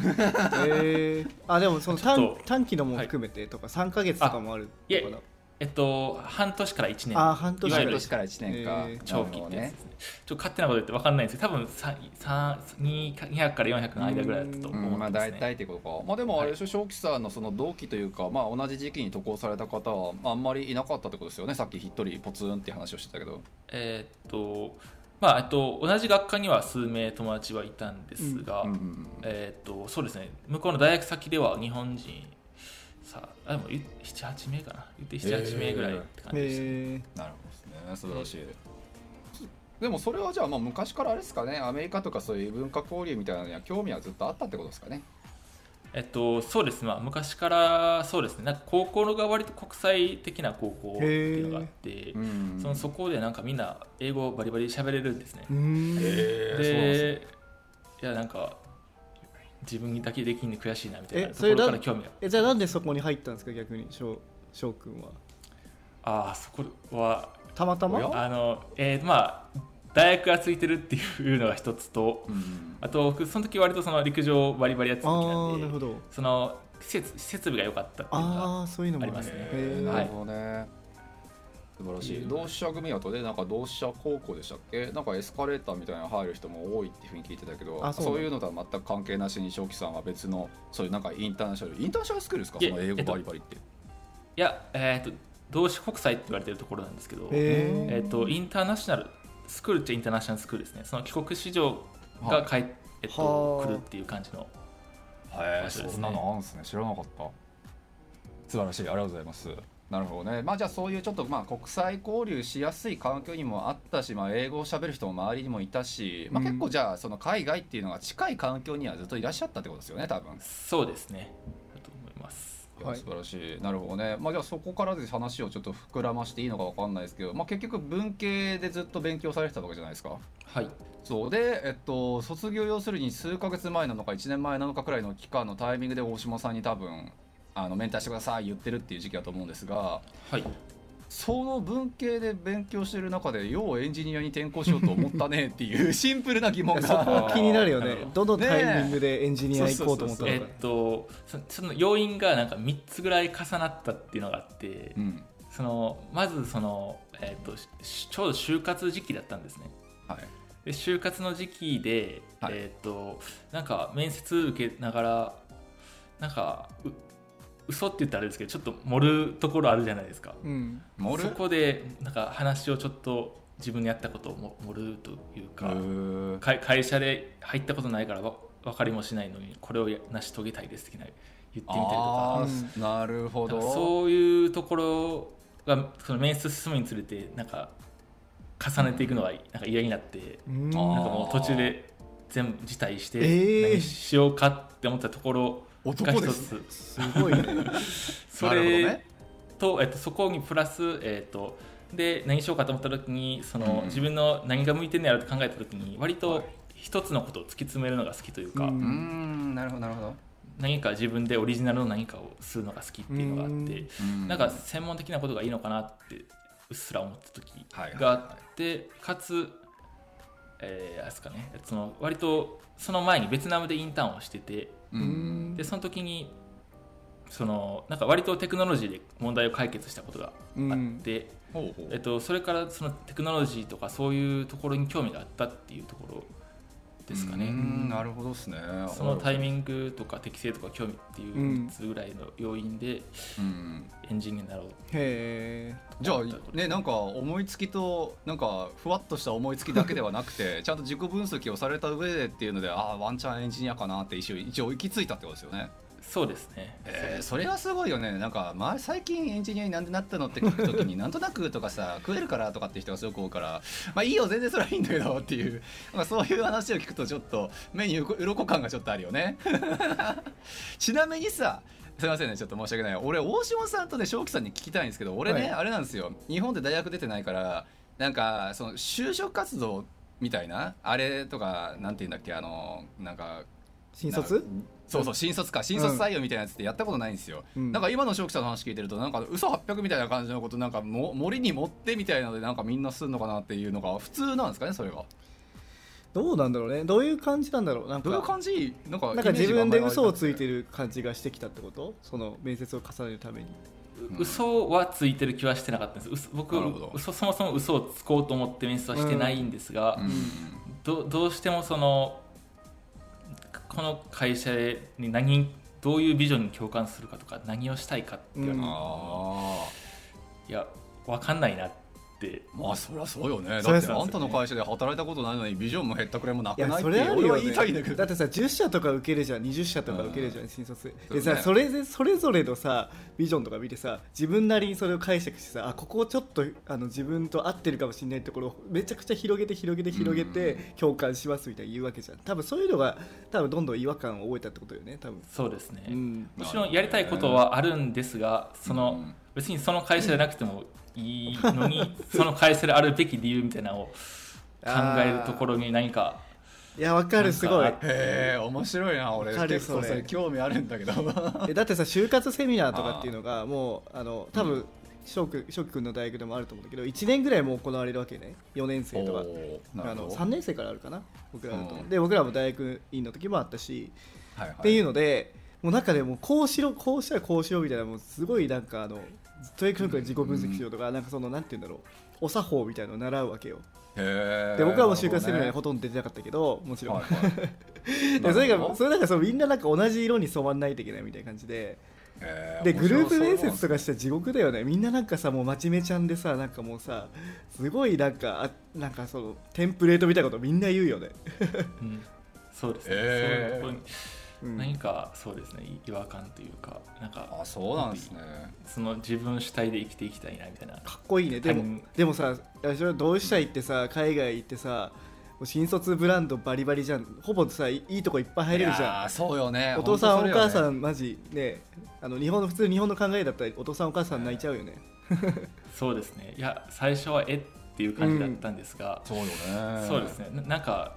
えー、あでもその短短期のも含めてとか3か月とかもあるいえのかなえ。っと半年から1年。あ半年年から1年か、えー長期ってやつですね。ちょっと勝手なこと言って分かんないんですけど多分ささ2 200から400の間ぐらいだったと思うんですね、大体ってこ。とかまあでもあれでしょ正気さんのその同期というかまあ同じ時期に渡航された方はまああんまりいなかったってことですよね。さっき一人ポツンっていう話をしてたけど。えーっとまあえっと同じ学科には数名友達はいたんですが、うんうんうんえーっとそうですね。向こうの大学先では日本人さあでも78名かな。言って78名ぐらいって感じでした、えなるほどですね。素晴らしいでもそれはじゃあまあ昔からあれですかね。アメリカとかそういう文化交流みたいなのには興味はずっとあったってことですかねえっと、そうです、まあ、昔からそうですね。なんか高校が割と国際的な高校っていうのがあってうん。そのそこでなんかみんな英語をバリバリ喋れるんですね。でいやなんか自分だけできんの悔しいなみたいなところかだら興味が。えじゃあなんでそこに入ったんですか逆に翔翔くんは？ああそこはたまたま？あの、えーまあ大学がついてるっていうのが一つとうん。あと僕その時割とその陸上バリバリやってた時あなんであなるほど。その施設施設備が良かったっていうのがああそういうのもありますね。へー。はい。なるほどね、素晴らしい。同志社組だとねなんか同志社高校でしたっけ？なんかエスカレーターみたいなの入る人も多いっていうふうに聞いてたけどあそういうのとは全く関係なしに正気さんは別のそういうなんかインターナショナルインターナショナルスクールですか？その英語えっとバリバリって、いや、えー、と同志国際って言われてるところなんですけど、へえー、とインターナショナルスクールってインターナショナルスクールですね。その帰国子女が帰、えっと、はあ。来るっていう感じのへえそんなのあるんですね。知らなかった。素晴らしい。ありがとうございます。なるほどね。まあじゃあそういうちょっとまあ国際交流しやすい環境にもあったし、まあ、英語をしゃべる人も周りにもいたし、まあ、うん。結構じゃあその海外っていうのが近い環境にはずっといらっしゃったってことですよね多分。そうですねはい。素晴らしい。なるほどね、まあ、じゃあそこからで話をちょっと膨らましていいのか分かんないですけど、まあ、結局文系でずっと勉強されてたわけじゃないですか。はい。そう。で、えっと、卒業要するに数ヶ月前なのか1年前なのかくらいの期間のタイミングで大島さんに多分あのメンターしてください言ってるっていう時期だと思うんですがはいその文系で勉強してる中でようエンジニアに転校しようと思ったねっていう シンプルな疑問が。そこは気になるよね。どのタイミングでエンジニア行こうと思ったのか。えっとそその要因がなんか3つぐらい重なったっていうのがあって、うん。そのまずその、えっとしちょうど就活時期だったんですね。はい。で就活の時期で、はい。えっとなんか面接受けながらなんかう嘘って言ったらあれですけどちょっと盛るところあるじゃないですか。うん。盛る？そこでなんか話をちょっと自分にやったことをも盛るというか、会会社で入ったことないからわ分かりもしないのにこれをや成し遂げたいです的な言ってみたりとあかーなるほど。そういうところがその面接進むにつれてなんか重ねていくのがなんか嫌になって、うん。なんかもう途中で全部辞退してえー。何しようかって思ったところ男です。つ、すごいね。そ なるほどれねと,、えっとそこにプラス、えっとで何しようかと思った時にその、うん。自分の何が向いてんのやろって考えた時に割はい。と一つのことを突き詰めるのが好きというか、うん。うーんなるほどなるほど。何か自分でオリジナルの何かをするのが好きっていうのがあって、うん。なんか専門的なことがいいのかなってうっすら思った時はいはいがあって、かつ、えーあれですかねその割とその前にベトナムでインターンをしててううん。んでその時にそのなんか割とテクノロジーで問題を解決したことがあって、ほうほう。えっと、それからそのテクノロジーとかそういうところに興味があったっていうところですかね。うんなるほどですね。そのタイミングとか適性とか興味っていううん3つぐらいの要因でうん。エンジニアになろう。へえ。じゃあねなんか思いつきとなんかふわっとした思いつきだけではなくて ちゃんと自己分析をされた上でっていうのでああワンチャンエンジニアかなって一応一応行き着いたってことですよねそうですね。えー、それはすごいよね。なんか前最近エンジニアになんでなったのって聞くときに なんとなくとかさ食えるからとかって人がすごく多いからまあいいよ全然それはいいんだけどっていう、まあ、そういう話を聞くとちょっと目にうこ鱗感がちょっとあるよね。ちなみにさすいませんねちょっと申し訳ない。俺大島さんとね正樹さんに聞きたいんですけど俺ね、はい。あれなんですよ。日本で大学出てないからなんかその就職活動みたいなあれとかなんて言うんだっけあのなんか新卒？そうそう新卒か新卒採用みたいなやつってやったことないんですよ、うん。なんか今の正気さんの話聞いてるとなんか嘘800みたいな感じのことなんかも森に持ってみたいなのでなんかみんなすんのかなっていうのが普通なんですかねそれがどうなんだろうね。どういう感じなんだろう。なんかどういう感じ？なんかなんか自分で嘘をついてるる感じがしてきたってこと？その面接を重ねるために。うん。嘘はついてる気はしてなかったんです。嘘僕嘘そもそも嘘をつこうと思って面接はしてないんですが、うん。どどうしてもそのこの会社に何どういうビジョンに共感するかとか何をしたいかって言われて、うん。あいや分かんないなってあまあそりゃそうよね。だってあんたの会社で働いたことないのにビジョンも減ったくれもないくやないってそれあるよ、俺はね、言いたいんだけどだってさ10社とか受けるじゃん。20社とか受けるじゃん、新卒でさそれでそれぞれのさビジョンとか見てさ自分なりにそれを解釈してさあここちょっとあの自分と合ってるかもしれないところをめちゃくちゃ広げて広げて広げて共感しますみたいに言うわけじゃん。多分そういうのが多分どんどん違和感を覚えたってことよね多分。そうですね、うん。もちろんやりたいことはあるんですがその、うん。別にその会社じゃなくてもいいのにその会社であるべき理由みたいなのを考えるところに何かいやわかるすごい。へえ面白いな俺。結構そそれれ興味あるんだけどえだってさ就活セミナーとかっていうのがもうあの多分翔く翔くんの大学でもあると思うんだけど1年ぐらいもう行われるわけね。4年生とか。あのほど。3年生からあるかな？僕らだと、うん。で僕らも大学院の時もあったし、はいはい。っていうのでもうなんかでもうこうしろこうしたらこうしようみたいなもうすごいなんかあのとにかく自己分析しようとか、なんかそのなんて言うんだろう。お作法みたいなのを習うわけよ。で僕らも就活セミナーにほとんど出てなかったけどもちろん、はいはいでそれがそれなんかそうみんななんか同じ色に染まんないといけないみたいな感じで。でグループ面接とかしたら地獄だよね。みんななんかさもう真面目ちゃんでさなんかもうさすごいなんかあなんかそのテンプレートみたいなことみんな言うよね、うん。そうですね、えー。そういうところにうん。何かそうですね。違和感というかなんかあそうなんですね。その自分主体で生きていきたいなみたいな。かっこいいね。でも、はい。でもさあれでしょ同志社行ってさ海外行ってさ新卒ブランドバリバリじゃん。ほぼさいいいとこいっぱい入れるじゃーそうよね。んお父さん、お母さんんマジねあの日本の普通日本の考えだったらお父さんお母さん泣いちゃうよね、そうですね。いや最初はえっていう感じだったんですが、そうよね。そうですね。ななんか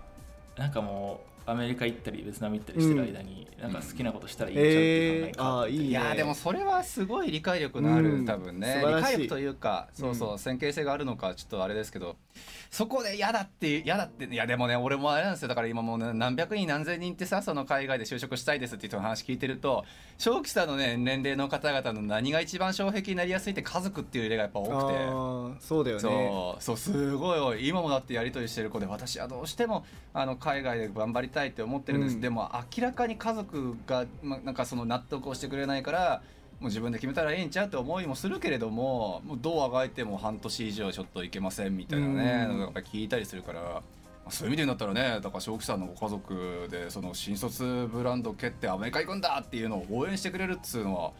なんかもうアメリカ行ったりベトナム行ったりしてる間に、なんか好きなことしたらいいんちゃうっていう考ええー。いいね。いやーでもそれはすごい理解力のある、うん。多分ね。理解力というかそうそう、うん。先見性があるのかちょっとあれですけどそこで嫌だって嫌だっていやでもね俺もあれなんですよ。だから今もうね何百人何千人ってさその海外で就職したいですっていう人の話聞いてると正気さんのね年齢の方々の何が一番障壁になりやすいって家族っていう例がやっぱ多くて。そうだよね。そう。そうすごい。今もだってやり取りしてる子で私はどうしてもあの海外で頑張りたいって思ってるんです、うん。でも明らかに家族が、ま、なんかその納得をしてくれないからもう自分で決めたらいいんちゃうって思いもするけれどももうどうあがいても半年以上ちょっといけませんみたいなね、うん。のがやっぱり聞いたりするから。まあそういう意味で言うんだったらねだから正気さんのご家族でその新卒ブランド蹴ってアメリカ行くんだっていうのを応援してくれるっつうのは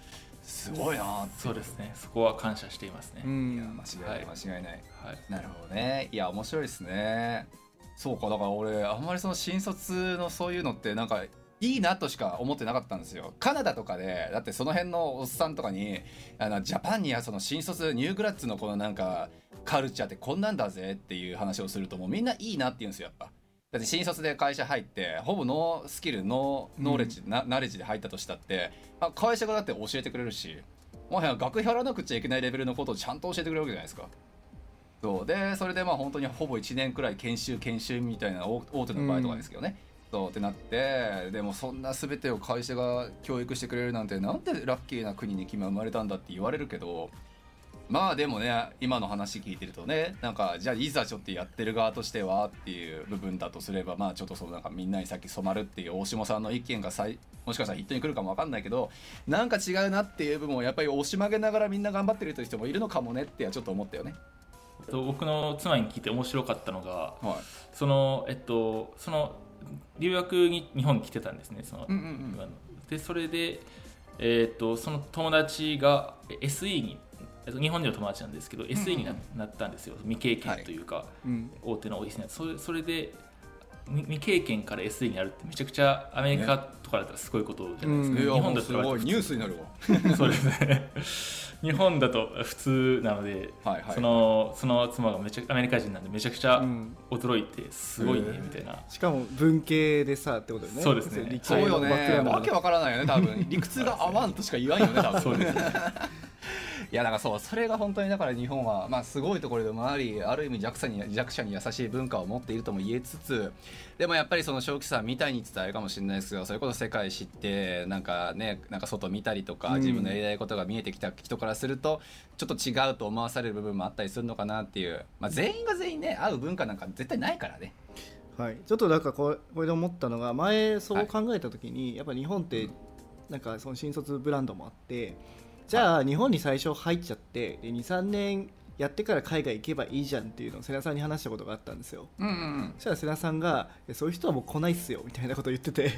すごいなってそうですね。そこは感謝していますね、うんいや間違いない間違いない。はい、なるほどね。いや面白いですね。そうかだから俺あんまりその新卒のそういうのってなんかいいなとしか思ってなかったんですよ。カナダとかでだってその辺のおっさんとかにあのジャパンにはその新卒ニューグラッツのこのなんかカルチャーってこんなんだぜっていう話をするともうみんないいなって言うんですよやっぱ。だって新卒で会社入ってほぼノースキルノーノーレッジ、なナレッジで入ったとしたって、まあ、会社がだって教えてくれるしもはや学費払わなくちゃいけないレベルのことをちゃんと教えてくれるわけじゃないですか。そう。でそれでまあ本当にほぼ1年くらい研修研修みたいな大大手の場合とかですけどね、そうってなってでもそんな全てを会社が教育してくれるなんてなんてラッキーな国に君は生まれたんだって言われるけどまあでもね今の話聞いてるとねなんかじゃあいざちょっとやってる側としてはっていう部分だとすればまあちょっとそのなんかみんなにさっき染まるっていう大下さんの意見がさいもしかしたらヒットに来るかもわかんないけどなんか違うなっていう部分をやっぱり押し曲げながらみんな頑張ってるという人もいるのかもねってちょっと思ったよね。と僕の妻に聞いて面白かったのがはいそのえっとその留学に日本に来てたんですねその、うんうんうん。でそれでえっとその友達がえ SE にえっと日本人の友達なんですけど、SE にななったんですよ未経験というか、うん。大手のオフィスにそれそれで未未経験から SE になるってめちゃくちゃアメリカとかだったらすごいことじゃないですか、うん。日本だとすごいニュースになるわ。そうですね日本だと普通なので、はいはい。そのその妻がめちゃアメリカ人なんでめちゃくちゃうん。驚いてすごいへー。ねみたいな、しかも文系でさってことだよね。そうですね。理わけわからないよね多分。理屈が合わんとしか言わんよね多分。そうです。ね いやだからそうそれが本当にだから日本はまあすごいところでもありある意味弱者に弱者に優しい文化を持っているとも言えつつでもやっぱりその正気さんみたいに伝えるかもしれないですけどそれこそ世界知ってなんかねなんか外見たりとかうん。自分のやりたいことが見えてきた人からするとちょっと違うと思わされる部分もあったりするのかなっていう、まあ、全員が全員ね合う文化なんか絶対ないからね。はい、ちょっとなんかこれこれで思ったのが前そう考えた時に、やっぱ日本ってなんかその新卒ブランドもあってじゃあ日本に最初入っちゃって23年やってから海外行けばいいじゃんっていうのを瀬名さんに話したことがあったんですよ。うんうんそしたら瀬名さんが「そういう人はもう来ないっすよ」みたいなことを言ってて。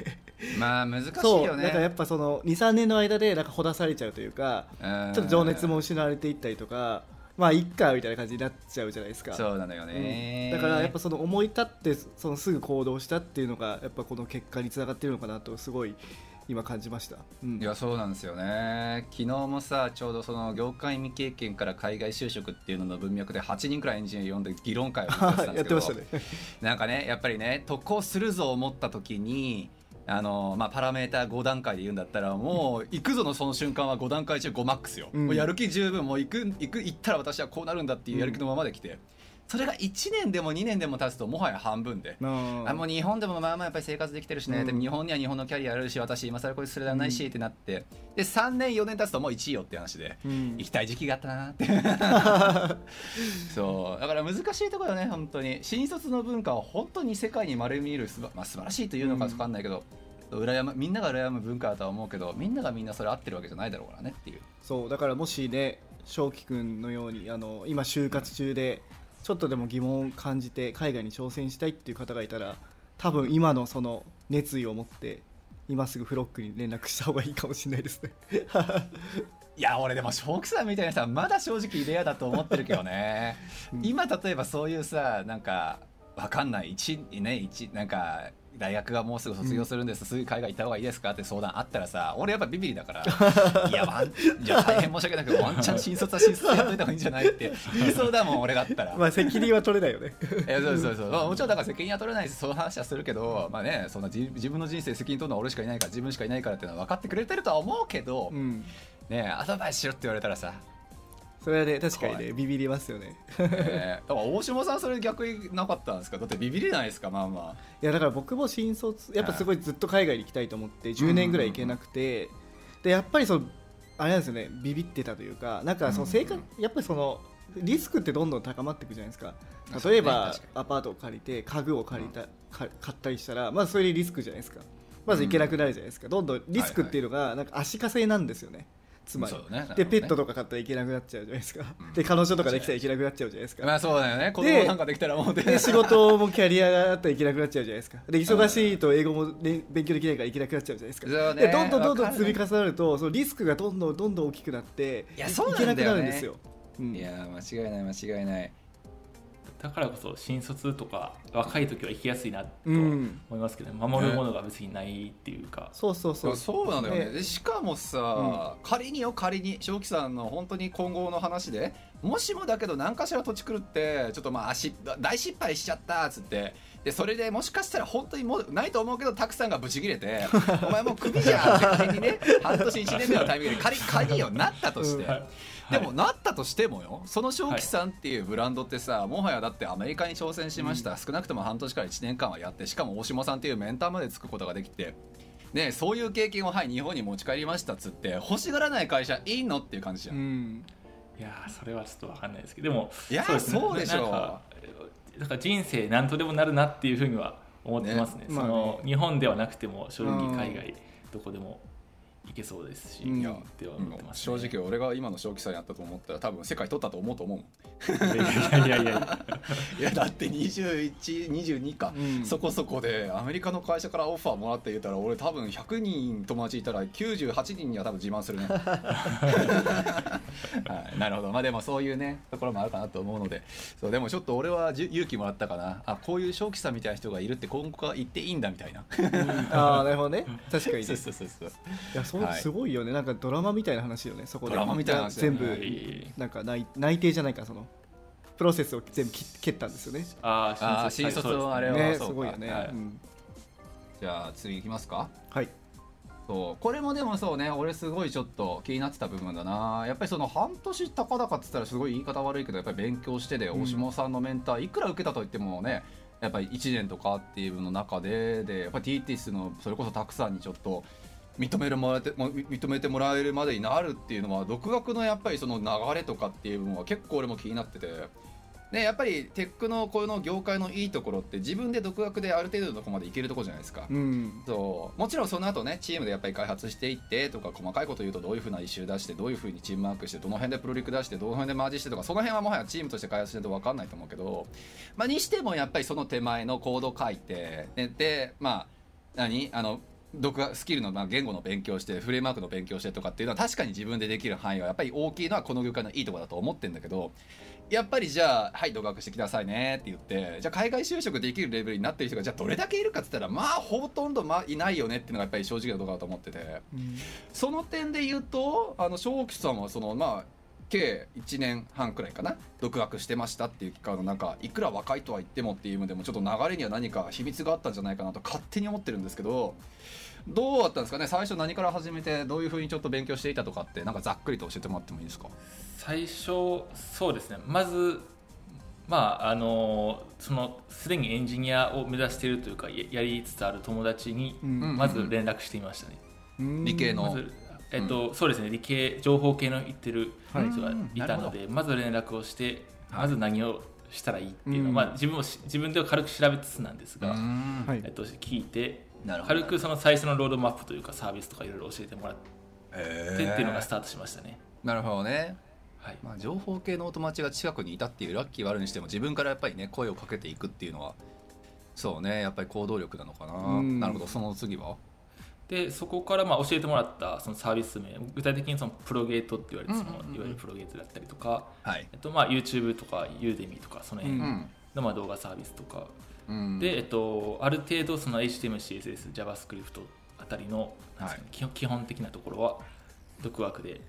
うん、まあ難しいそうよね。だからやっぱその23年の間でなんかほだされちゃうというかちょっと情熱も失われていったりとかまあいっかみたいな感じになっちゃうじゃないですか。そうなのよね、だからやっぱその思い立ってそのすぐ行動したっていうのがやっぱこの結果につながってるのかなとすごい今感じました、うん。いやそうなんですよね。昨日もさちょうどその業界未経験から海外就職っていうのの文脈で8人くらいエンジニア呼んで議論会をやってたんですけど。ね。なんかねやっぱりね渡航するぞ思った時にあのまあ、パラメーター5段階で言うんだったらもう行くぞのその瞬間は5段階中5マックスよ、うん。もうやる気十分もう行く行く行ったら私はこうなるんだっていうやる気のままで来て、それが1年でも2年でも経つともはや半分で、ああもう日本でもまあまあやっぱり生活できてるしね、うん。でも日本には日本のキャリアあるし私今更これすれらないしってなって。で3年4年経つともう1位よって話で。うん。行きたい時期があったなって。そう。だから難しいところよね本当に。新卒の文化を本当に世界に丸見るすば、まあ、素晴らしいというのか分かんないけど、羨むみんなが羨む文化だとは思うけどみんながみんなそれ合ってるわけじゃないだろうからねっていう。そうだからもしね翔輝君のようにあの今就活中でちょっとでも疑問を感じて海外に挑戦したいっていう方がいたら多分今のその熱意を持って今すぐフロックに連絡した方がいいかもしれないですね。いや俺でも正気さんみたいな人はまだ正直レアだと思ってるけどね、うん。今例えばそういうさなんかわかんない。一ね一なんか大学がもうすぐ卒業するんです、すぐ海外行った方がいいですかって相談あったらさ俺やっぱビビリだから いやワンじゃあ大変申し訳ないけどワンチャン新卒は新卒でやっといた方がいいんじゃないって。言いそうだもん俺だったら、まあ責任は取れないよね。いやそうそうそう、まあ、もちろんだから責任は取れないしそういう話はするけどまあねそんな自自分の人生責任取るのは俺しかいないから自分しかいないからっていうのは分かってくれてるとは思うけど、うん。ねアドバイスしろって言われたらさそれはね確かに怖いねビビりますよね。えー、だから大島さんそれ逆になかったんですか？だってビビれないですか？まあまいやだから僕も新卒やっぱすごいずっと海外に行きたいと思って10年ぐらい行けなくてでやっぱりそのあれなんですよねビビってたというかなんかその生活やっぱりそのリスクってどんどん高まっていくじゃないですか。例えばアパートを借りて家具を借りた、か買ったりしたらまずそれでリスクじゃないですか。まず行けなくなるじゃないですか。どんどんリスクっていうのがなんか足かせなんですよねつまり。ね。でペットとか買ったらいけなくなっちゃうじゃないですか。うん。で彼女とかできたらいけなくなっちゃうじゃないですか。あまあそうだよね。子供なんかできたらもうで仕事もキャリアがあったらいけなくなっちゃうじゃないですか。で忙しいと英語も、ね、勉強できないからいけなくなっちゃうじゃないですか。そうね。でどんどんどんどん積み重なるとそのリスクがどんどんどんどん大きくなっていやそうけなんくなだよね。なるんですよ、うん。いやー間違いない間違いないだからこそ新卒とか若い時は行きやすいなとうん。思いますけど、守るものが別にないっていうか、そうそうそう。そうなのよね。ね。でしかもさ、仮によ仮に正気さんの本当に今後の話でもしもだけど何かしら土地狂ってちょっとまあし大失敗しちゃったっつってでそれでもしかしたら本当にもうないと思うけどたくさんがブチ切れて お前もうクビじゃんって仮にね半年1年目のタイミングで仮仮よなったとして、うんはいでもなったとしてもよその正気さんっていうブランドってさ、もはやだってアメリカに挑戦しました、少なくとも半年から1年間はやってしかも大島さんっていうメンターまでつくことができて。ねそういう経験をはい日本に持ち帰りましたっつって欲しがらない会社いいのっていう感じじゃ、うん。んいやーそれはちょっと分かんないですけど。でもいやーですね。そうでしょう。なんかなんか人生何とでもなるなっていうふうには思ってますね。ね。その、まあ日本ではなくても正直うん。海外どこでも行けそうですし、うん。いやっては思ってます、正直俺が今の正気さんやったと思ったら多分世界取ったと思うと思ういやいやいやいや。いやだって2122か、うん。そこそこでアメリカの会社からオファーもらって言ったら俺多分100人友達いたら98人には多分自慢するね。はい、なるほど。まあでもそういうねところもあるかなと思うので。そうでもちょっと俺はじゅ勇気もらったかな。あこういう正気さんみたいな人がいるって今後は言っていいんだみたいな。ああなるほどね。確かにね。そうそうそうそう。いやそすごいよね。なんかドラマみたいな話よねそこで。ドラマみたいな話だよね全部はいなんか内内定じゃないかその。プロセスを全部切蹴ったんですよね。あーあー新卒のあれは。ねそうか。すごいよね、はい。うん。じゃあ次いきますか？はい。そう。これもでもそうね俺すごいちょっと気になってた部分だな。やっぱりその半年たかだかって言ったらすごい言い方悪いけどやっぱり勉強してでうん。大下さんのメンターいくら受けたと言ってもねやっぱり1年とかっていうの中ででやっぱり TTS のそれこそたくさんにちょっと認めるもらえても認めてもらえるまでになるっていうのは独学のやっぱりその流れとかっていう部分は結構俺も気になってて。ね、やっぱりテックのこの業界のいいところって自分で独学である程度のところまでいけるところじゃないですか。うんそうもちろんその後ねチームでやっぱり開発していってとか細かいこと言うとどういうふうなイシュー出してどういうふうにチームワークしてどの辺でプロリク出してどの辺でマージしてとかその辺はもはやチームとして開発してると分かんないと思うけど、まあ、にしてもやっぱりその手前のコード書いて、ね、でまあ何？あの独学スキルのまあ言語の勉強してフレームワークの勉強してとかっていうのは確かに自分でできる範囲はやっぱり大きいのはこの業界のいいところだと思ってるんだけどやっぱりじゃあはい独学してくださいねって言ってじゃあ海外就職できるレベルになってる人がじゃあどれだけいるかって言ったらまあほとんどまあいないよねっていうのがやっぱり正直なところだと思ってて。うん。その点で言うとあの正気さんはそのまあ計1年半くらいかな独学してましたっていう期間の中いくら若いとは言ってもっていう意味でもちょっと流れには何か秘密があったんじゃないかなと勝手に思ってるんですけどどうだったんですかね？最初何から始めてどういうふうにちょっと勉強していたとかってなんかざっくりと教えてもらってもいいですか？最初そうですね。まずまああのそのすでにエンジニアを目指しているというかややりつつある友達にうん。まず連絡してみましたね、うん。理系の。えっとそうですね理系情報系の言ってるはい。人がいたので、まず連絡をして、はい。まず何をしたらいいっていうのを、うん。まあ、自分をし自分では軽く調べつつなんですが、ははい。えっと、聞いて軽くその最初のロードマップというかサービスとかいろいろ教えてもらってへっていうのがスタートしましたね。なるほどね。はい。まあ、情報系のお友達が近くにいたっていうラッキーはあるにしても自分からやっぱりね声をかけていくっていうのはそうねやっぱり行動力なのかな、うん。なるほどその次は？でそこからまあ教えてもらったそのサービス名具体的にそのプロゲートって言われるそのいわゆるプロゲートだったりとか、はい。えっと、まあ YouTube とか Udemy とかその辺うのまあ動画サービスとか、うん。で、えっと、ある程度その HTML、CSS、JavaScript あたりのなんですかね基本的なところは独学で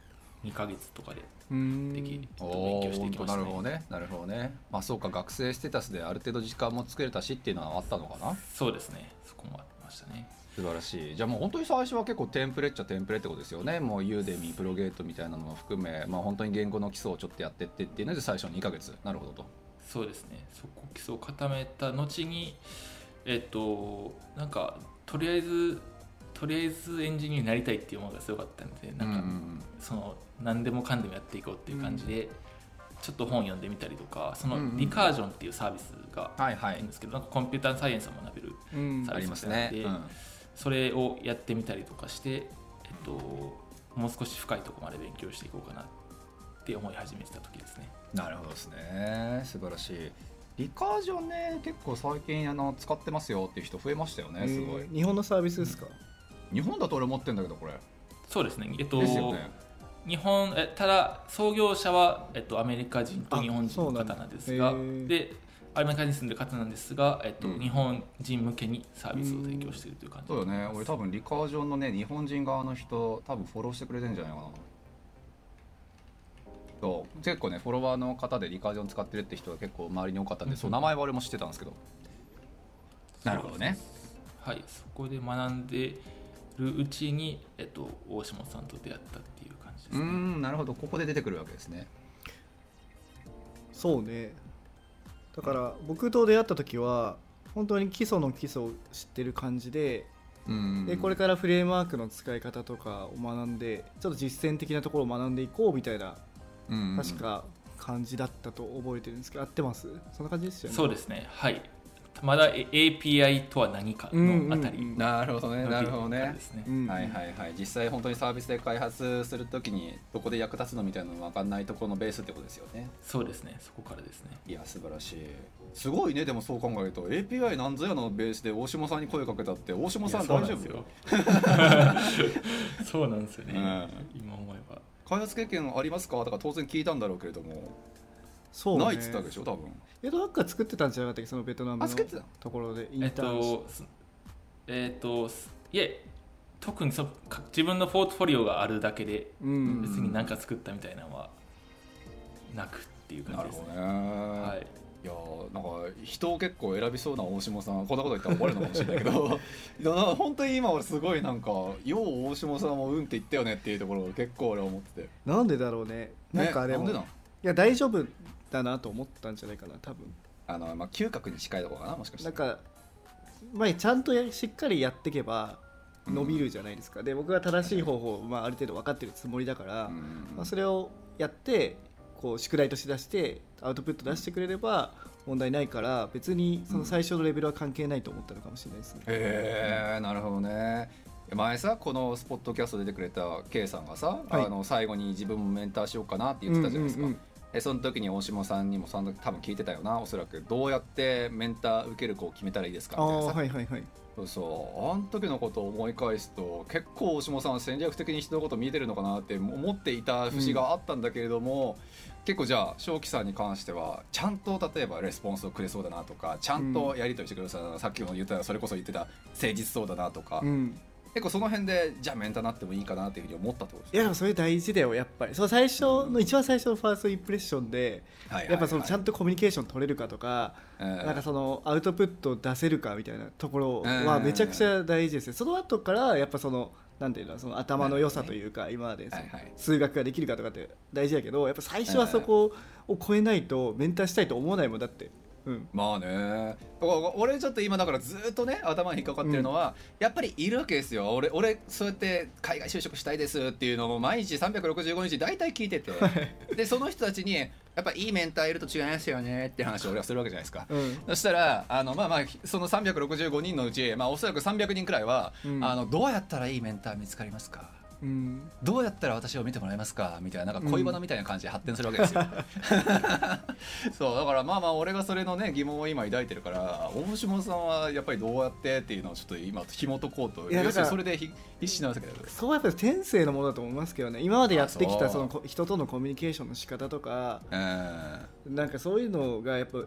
2ヶ月とかでうん。できお勉強していきましたね。なるほどね。なるほどね。まあそうか学生ステータスである程度時間も作れたしっていうのはあったのかな？そうですね。そこもありましたね。素晴らしい。じゃあもう本当に最初は結構テンプレっちゃテンプレってことですよね。もうユーデミプロゲートみたいなのも含めまあ本当に言語の基礎をちょっとやってってっていうので最初2ヶ月。なるほどとそうですね。そこ基礎を固めた後にえっとなんかとりあえずとりあえずエンジニアになりたいっていう思いが強かったのでなんか、その何でもかんでもやっていこうっていう感じで、ちょっと本読んでみたりとかそのリカージョンっていうサービスがあるんですけど、なんかコンピューターサイエンスを学べるうん。ありますね、でうん。それをやってみたりとかして、えっと、もう少し深いところまで勉強していこうかなって思い始めてた時ですね。なるほどですね。素晴らしい。リカージョンね結構最近あの使ってますよっていう人増えましたよねすごい、えー日本のサービスですか、日本だと俺持ってんだけどこれ。そうですね、えっとですよね。日本えただ創業者は、えっと、アメリカ人と日本人の方なんですがでアメリカに住んでる方なんですが、えっとうん。日本人向けにサービスを提供しているという感じ。そうよね。俺多分リカージョンのね日本人側の人多分フォローしてくれてんじゃないかなそう結構ねフォロワーの方でリカージョン使ってるって人が結構周りに多かったんで、うんそう名前は俺も知ってたんですけど。なるほどね。はいそこで学んでるうちに、えっと、大島さんと出会ったっていう感じですね。んなるほど。ここで出てくるわけですね。そうね。だから僕と出会った時は本当に基礎の基礎を知ってる感じでうん。でこれからフレームワークの使い方とかを学んでちょっと実践的なところを学んでいこうみたいなうん確か感じだったと覚えてるんですけど合ってます？そんな感じですよね。そうですね。はい。まだ API とは何かのあたり。うんうんうんなるほどね。なるほどね。ですね。うんはいはいはい。実際本当にサービスで開発するときにどこで役立つのみたいなの分かんないところのベースってことですよね。そうですね。そこからですね。いや素晴らしい。すごいね。でもそう考えると API なんぞやのベースで大島さんに声かけたって大島さん大丈夫？そうなんですよ。そうなんですよね、うん。今思えば開発経験ありますか？とか当然聞いたんだろうけれども、そうね。ないっつったわけでしょ？多分。えどっか作ってたんじゃなかったっけ？そのベトナムのあ作ってた？ところでイえっンターンし。とすえっとすいえ特にそか自分のポートフォリオがあるだけでうん。別に何か作ったみたいなのはなくっていう感じですね。なるほどね、、はいいやーなんか人を結構選びそうな大島さんこんなこと言ったら怒られるのかもしれないけど いやな本当に今俺すごいなんかよう大島さんもうんって言ったよねっていうところを結構俺は思ってて。なんでだろうね。なんかでも、ねなんでいや大丈夫だなと思ったんじゃないかな多分。あの、まあ、嗅覚に近いところかなもしかして。なんか、まあ、ちゃんとやしっかりやっていけば伸びるじゃないですか、で僕は正しい方法を、まあ、ある程度分かってるつもりだから、うん。まあ、それをやってこう宿題として出してアウトプット出してくれれば問題ないから別にその最初のレベルは関係ないと思ったのかもしれないですね。へえなるほどね。前さこのスポットキャスト出てくれた K さんがさ、はい。あの最後に自分もメンターしようかなって言ってたじゃないですか、うんうんうん。えその時に大島さんにも多分聞いてたよな。おそらくどうやってメンター受ける子を決めたらいいですかみたいなさ、はいはいはい。そうそうあの時のことを思い返すと結構大島さんは戦略的に人のこと見えてるのかなって思っていた節があったんだけれども、結構じゃあ正気さんに関してはちゃんと例えばレスポンスをくれそうだなとかちゃんとやり取りしてくれそうだな、さっきも言ったそれこそ言ってた誠実そうだなとか、うん、結構その辺でじゃあメンターなってもいいかなっていうふうに思ったってことですいやそれ大事だよやっぱり。その最初の一番最初のファーストインプレッションでやっぱそのちゃんと、とコミュニケーション取れるかとか、なんかそのアウトプット出せるかみたいなところはめちゃくちゃ大事ですね、その後からやっぱそのなんていうのその頭の良さというか、今まではいはい。数学ができるかとかって大事だけどやっぱ最初はそこを超えないとメンターしたいと思わないもんだって、うん、まあね。俺ちょっと今だからずっとね頭に引っかかってるのは、やっぱりいるわけですよ。俺俺そうやって海外就職したいですっていうのも毎日365日大体聞いてて。でその人たちにやっぱいいメンターいると違いますよねって話を俺はするわけじゃないですか。うん。そしたらあのまあまあその365人のうち、まあ、おそらく300人くらいは、うん。あのどうやったらいいメンター見つかりますか？うん。どうやったら私を見てもらえますか？みたいななんか恋バナみたいな感じで発展するわけですよ、そうだからまあまあ俺がそれのね疑問を今抱いてるから大島さんはやっぱりどうやってっていうのをちょっと今紐解こうと。いやそれでひ必死なんですけどそこはやっぱり天性のものだと思いますけどね。今までやってきたそのこ人とのコミュニケーションの仕方とかうん。なんかそういうのがやっぱ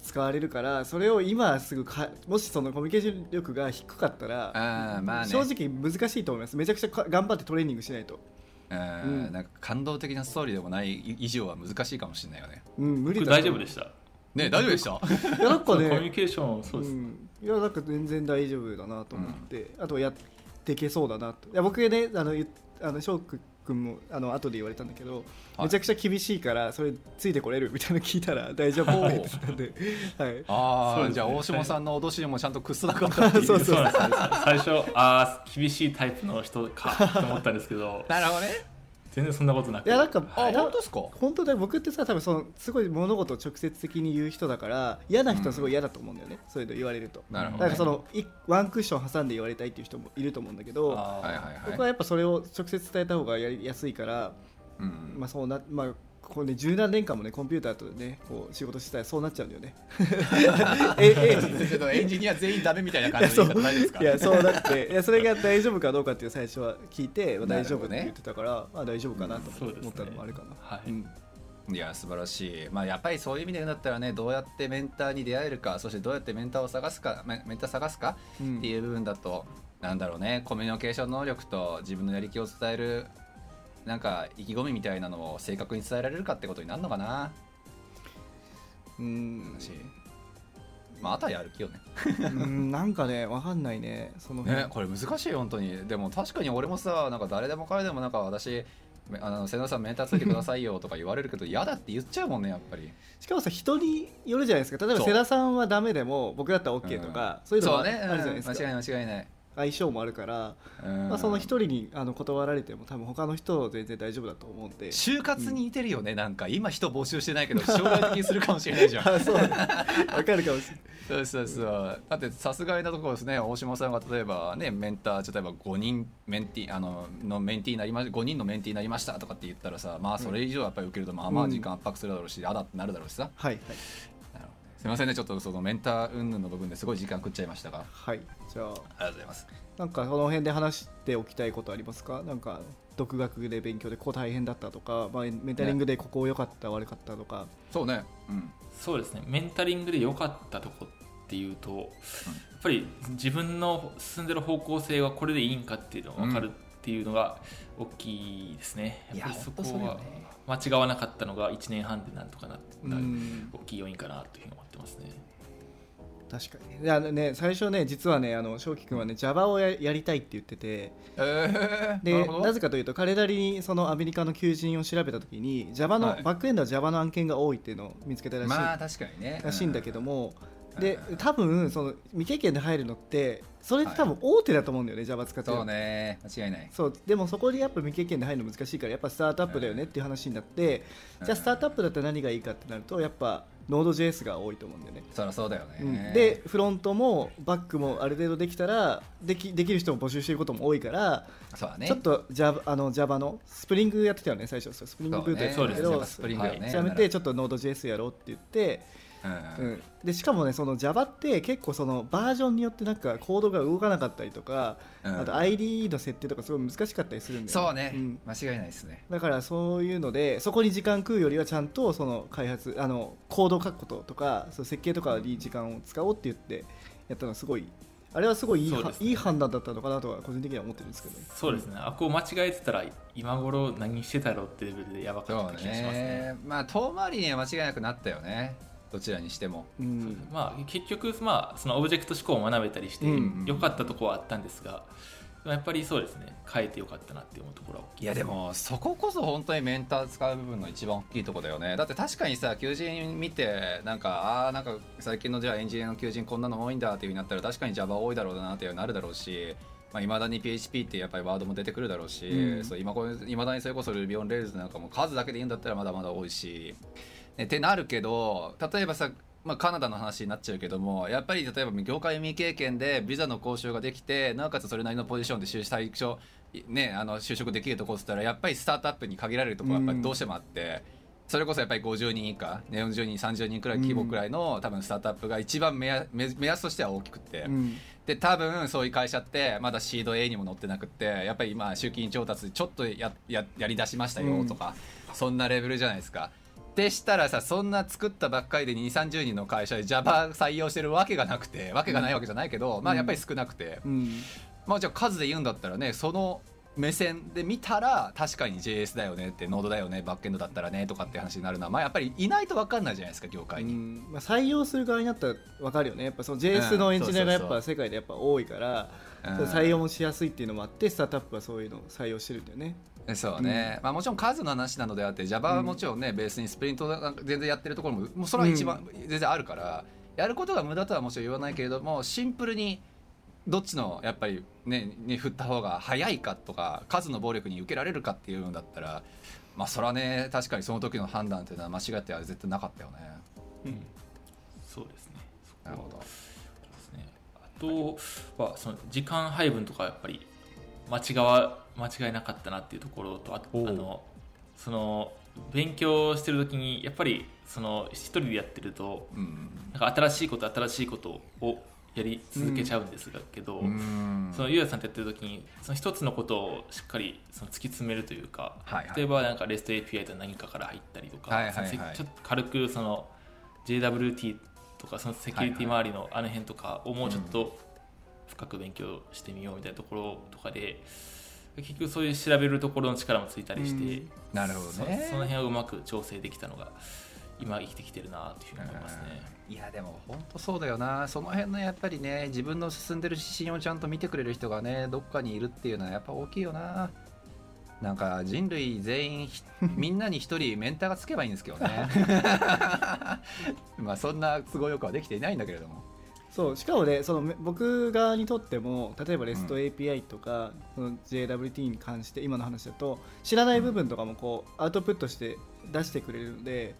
使われるからそれを今すぐかもしそのコミュニケーション力が低かったら、あーまあね。正直難しいと思います。めちゃくちゃか頑張ってトレーニングしないと、うん。うん。なんか感動的なストーリーでもない以上は難しいかもしれないよね。うん、無理僕だ大丈夫でした。ね大丈夫でした？いやなんか コミュニね、ケーションそうです、うん、いやなんか全然大丈夫だなと思って、あとやっていけそうだなと。いや僕ねあの言っあの翔く君もあの後で言われたんだけど、はい。めちゃくちゃ厳しいからそれついてこれるみたいなの聞いたら 大丈夫って言ってたんで、はい、ああ、ね。じゃあ大島さんの脅しにもちゃんと屈すなかったっていう。そうそうそう最初ああ厳しいタイプの人かと思ったんですけど。なるほどね全然そんなことなく。いやなんか本当ですか？本当だよ。僕ってさ多分そのすごい物事を直接的に言う人だから嫌な人はすごい嫌だと思うんだよね、そういうの言われると。なるほど、ね、だからそのいワンクッション挟んで言われたいっていう人もいると思うんだけど僕はやっぱそれを直接伝えた方がやりやすいから、うん。まあそうなまあこうね十何年間もねコンピューターとねこう仕事してたらそうなっちゃうんだよね。ええエンジニア全員ダメみたいな感じい方ないですか？いやそうだって。いやそれが大丈夫かどうかっていう最初は聞いて、まあ、大丈夫って言ってたから、まあ大丈夫かなと思ったのもあるかな。はい。うん。いや素晴らしい、まあ、やっぱりそういう意味で言うんだったらねどうやってメンターに出会えるかそしてどうやってメンターを探すかメメンター探すかうん。っていう部分だと、なんだろうね。コミュニケーション能力と自分のやり気を伝えるなんか意気込みみたいなのを正確に伝えられるかってことになるのかな。うん。しまああとはやる気よね。うんなんかねわかんないね。その辺。ねこれ難しいよ本当に。でも確かに俺もさなんか誰でも彼でもなんか私めあの瀬野さんメンターついてくださいよとか言われるけど嫌だって言っちゃうもんねやっぱり。しかもさ人によるじゃないですか。例えばそう。世良さんはダメでも僕だったら OK とか、そういうのもあるじゃないですか。間違いない間違いない相性もあるから、まあ、その一人にあの断られても多分他の人全然大丈夫だと思うんで。就活に似てるよね、なんか。今人募集してないけど将来的にするかもしれないじゃん。あそう。わかるかもしれない。そうそうそう。だってさすがになところですね大島さんが例えばねメンター例えば5人メンティあののメンティーになりま5人のメンティーになりましたとかって言ったらさまあそれ以上やっぱり受けるとまあまあ時間圧迫するだろうし、あだってなるだろうしさ。はいはいすいませんねちょっとそのメンター云々の部分ですごい時間食っちゃいましたが。はいじゃあ。ありがとうございます。なんかその辺で話しておきたいことありますか？なんか独学で勉強でここ大変だったとか、まあ、メンタリングでここ良かった、悪かったとか。そうね。うん。そうですね。メンタリングで良かったとこっていうと、やっぱり自分の進んでる方向性はこれでいいんかっていうのが分かるっていうのが大きいですね、いややっぱりそこは本当そうよね。間違わなかったのが1年半でなんとかなって大きい要因かなというふうに思ってますね。確かに。いやね最初ね実はねあの翔輝君はね Java をややりたいって言ってて。えー、なでなぜかというと彼なりにそのアメリカの求人を調べた時に Java の、はい。バックエンドは Java の案件が多いっていうのを見つけたらしい,、まあ確かにね。らしいんだけども、うん。でうん多分その未経験で入るのってそれって多分大手だと思うんだよね、Java 使ってそうね。間違いない。そう。でもそこでやっぱ未経験で入るの難しいからやっぱスタートアップだよねっていう話になって、うん。じゃあスタートアップだったら何がいいかってなるとやっぱ Node.js が多いと思うんだよね、そりゃそうだよね、うん。でフロントもバックもある程度できたらできできる人も募集してることも多いから、そうだね。ちょっと Java, あの Java のスプリングやってたよね最初。スプリングブートやってたけど、ね。ね、やめてちょっと Node.js やろうって言って、うんうん、でしかもねその Java って結構そのバージョンによってなんかコードが動かなかったりとか、うん。あと ID の設定とかすごい難しかったりするんだよそうね、ん。間違いないですね。だからそういうのでそこに時間食うよりはちゃんとその開発あのコードを書くこととかその設計とかに時間を使おうって言ってやったのはすごいあれはすごいいい,、ね。いい判断だったのかなとは個人的には思ってるんですけど。そうですね、あこう間違えてたら今頃何してたろうってレベルでやばかった気がしますね。ね。まあ遠回りには間違いなくなったよねどちらにしても。うん。まあ、結局、まあ、そのオブジェクト思考を学べたりしてうん。良かったところはあったんですが、やっぱりそうですね。変えてよかったなって思うところは大きい。いやでもそここそ本当にメンター使う部分の一番大きいところだよね。だって確かにさ求人見てなんかあーなんか最近のじゃあエンジニアの求人こんなの多いんだっていう風になったら確かに Java 多いだろうなっていうなるだろうしまあ、未だに PHP ってやっぱりワードも出てくるだろうし、うん。そう今これ未だにそれこそ Ruby on Rails なんかも数だけでいいんだったらまだまだ多いし、ね、ってなるけど例えばさまあ、カナダの話になっちゃうけどもやっぱり例えば業界未経験でビザの交渉ができてなおかつそれなりのポジションで就最初、ね、あの就職できるところっつったらやっぱりスタートアップに限られるところはやっぱりどうしてもあって、それこそやっぱり50人以下ね40人30人くらい規模くらいの、多分スタートアップが一番目安目目安としては大きくって。うんで多分そういう会社ってまだシード A にも乗ってなくってやっぱり今集金調達ちょっとやややりだしましたよとか、そんなレベルじゃないですか。でしたらさそんな作ったばっかりで2 3 0人の会社で Java 採用してるわけがなくてわけがないわけじゃないけど、まあやっぱり少なくて、うん。まあじゃあ数で言うんだったらねその目線で見たら確かに JS だよねってノードだよねバックエンドだったらねとかって話になるのはまあやっぱりいないと分かんないじゃないですか業界に。うんまあ、採用する側になったら分かるよね。やっぱその JS のエンジニアがやっぱ世界でやっぱ多いから、採用もしやすいっていうのもあってスタートアップはそういうのを採用してるんだよねそうね、まあ、もちろん数の話なのであって Java はもちろんね、ベースにスプリント全然やってるところももうそれは一番全然あるから、やることが無駄とはもちろん言わないけれどもシンプルにどっちのやっぱりねに振った方が早いかとか数の暴力に受けられるかっていうんだったらまあそれはね確かにその時の判断っていうのは間違っては絶対なかったよね。そうですね。なるほど。ですね。あとはその時間配分とかやっぱり間違わ間違いなかったなっていうところとああのその勉強してる時にやっぱりその一人でやってるとうん。なんか新しいこと新しいことをやり続けちゃうんですが、けど、うん。そのゆうやさんとやってる時にその一つのことをしっかりその突き詰めるというか、はいはい。例えばなんか REST API と何かから入ったりとか、はいはいはい。ちょっと軽くその JWT とかそのセキュリティ周りのあの辺とかをもうちょっと深く勉強してみようみたいなところとかで結局そういう調べるところの力もついたりして、うん。なるほどね。そその辺をうまく調整できたのが今生きてきてるなというふうに思いますね。いやでも本当そうだよな。その辺のやっぱりね自分の進んでる指針をちゃんと見てくれる人がねどっかにいるっていうのはやっぱ大きいよな。なんか人類全員ひ みんなに一人メンターがつけばいいんですけどね。まあそんな都合よくはできていないんだけれどもそうしかもねそのめ僕側にとっても例えば REST API とか、その JWT に関して今の話だと知らない部分とかもこうアウトプットして出してくれるので、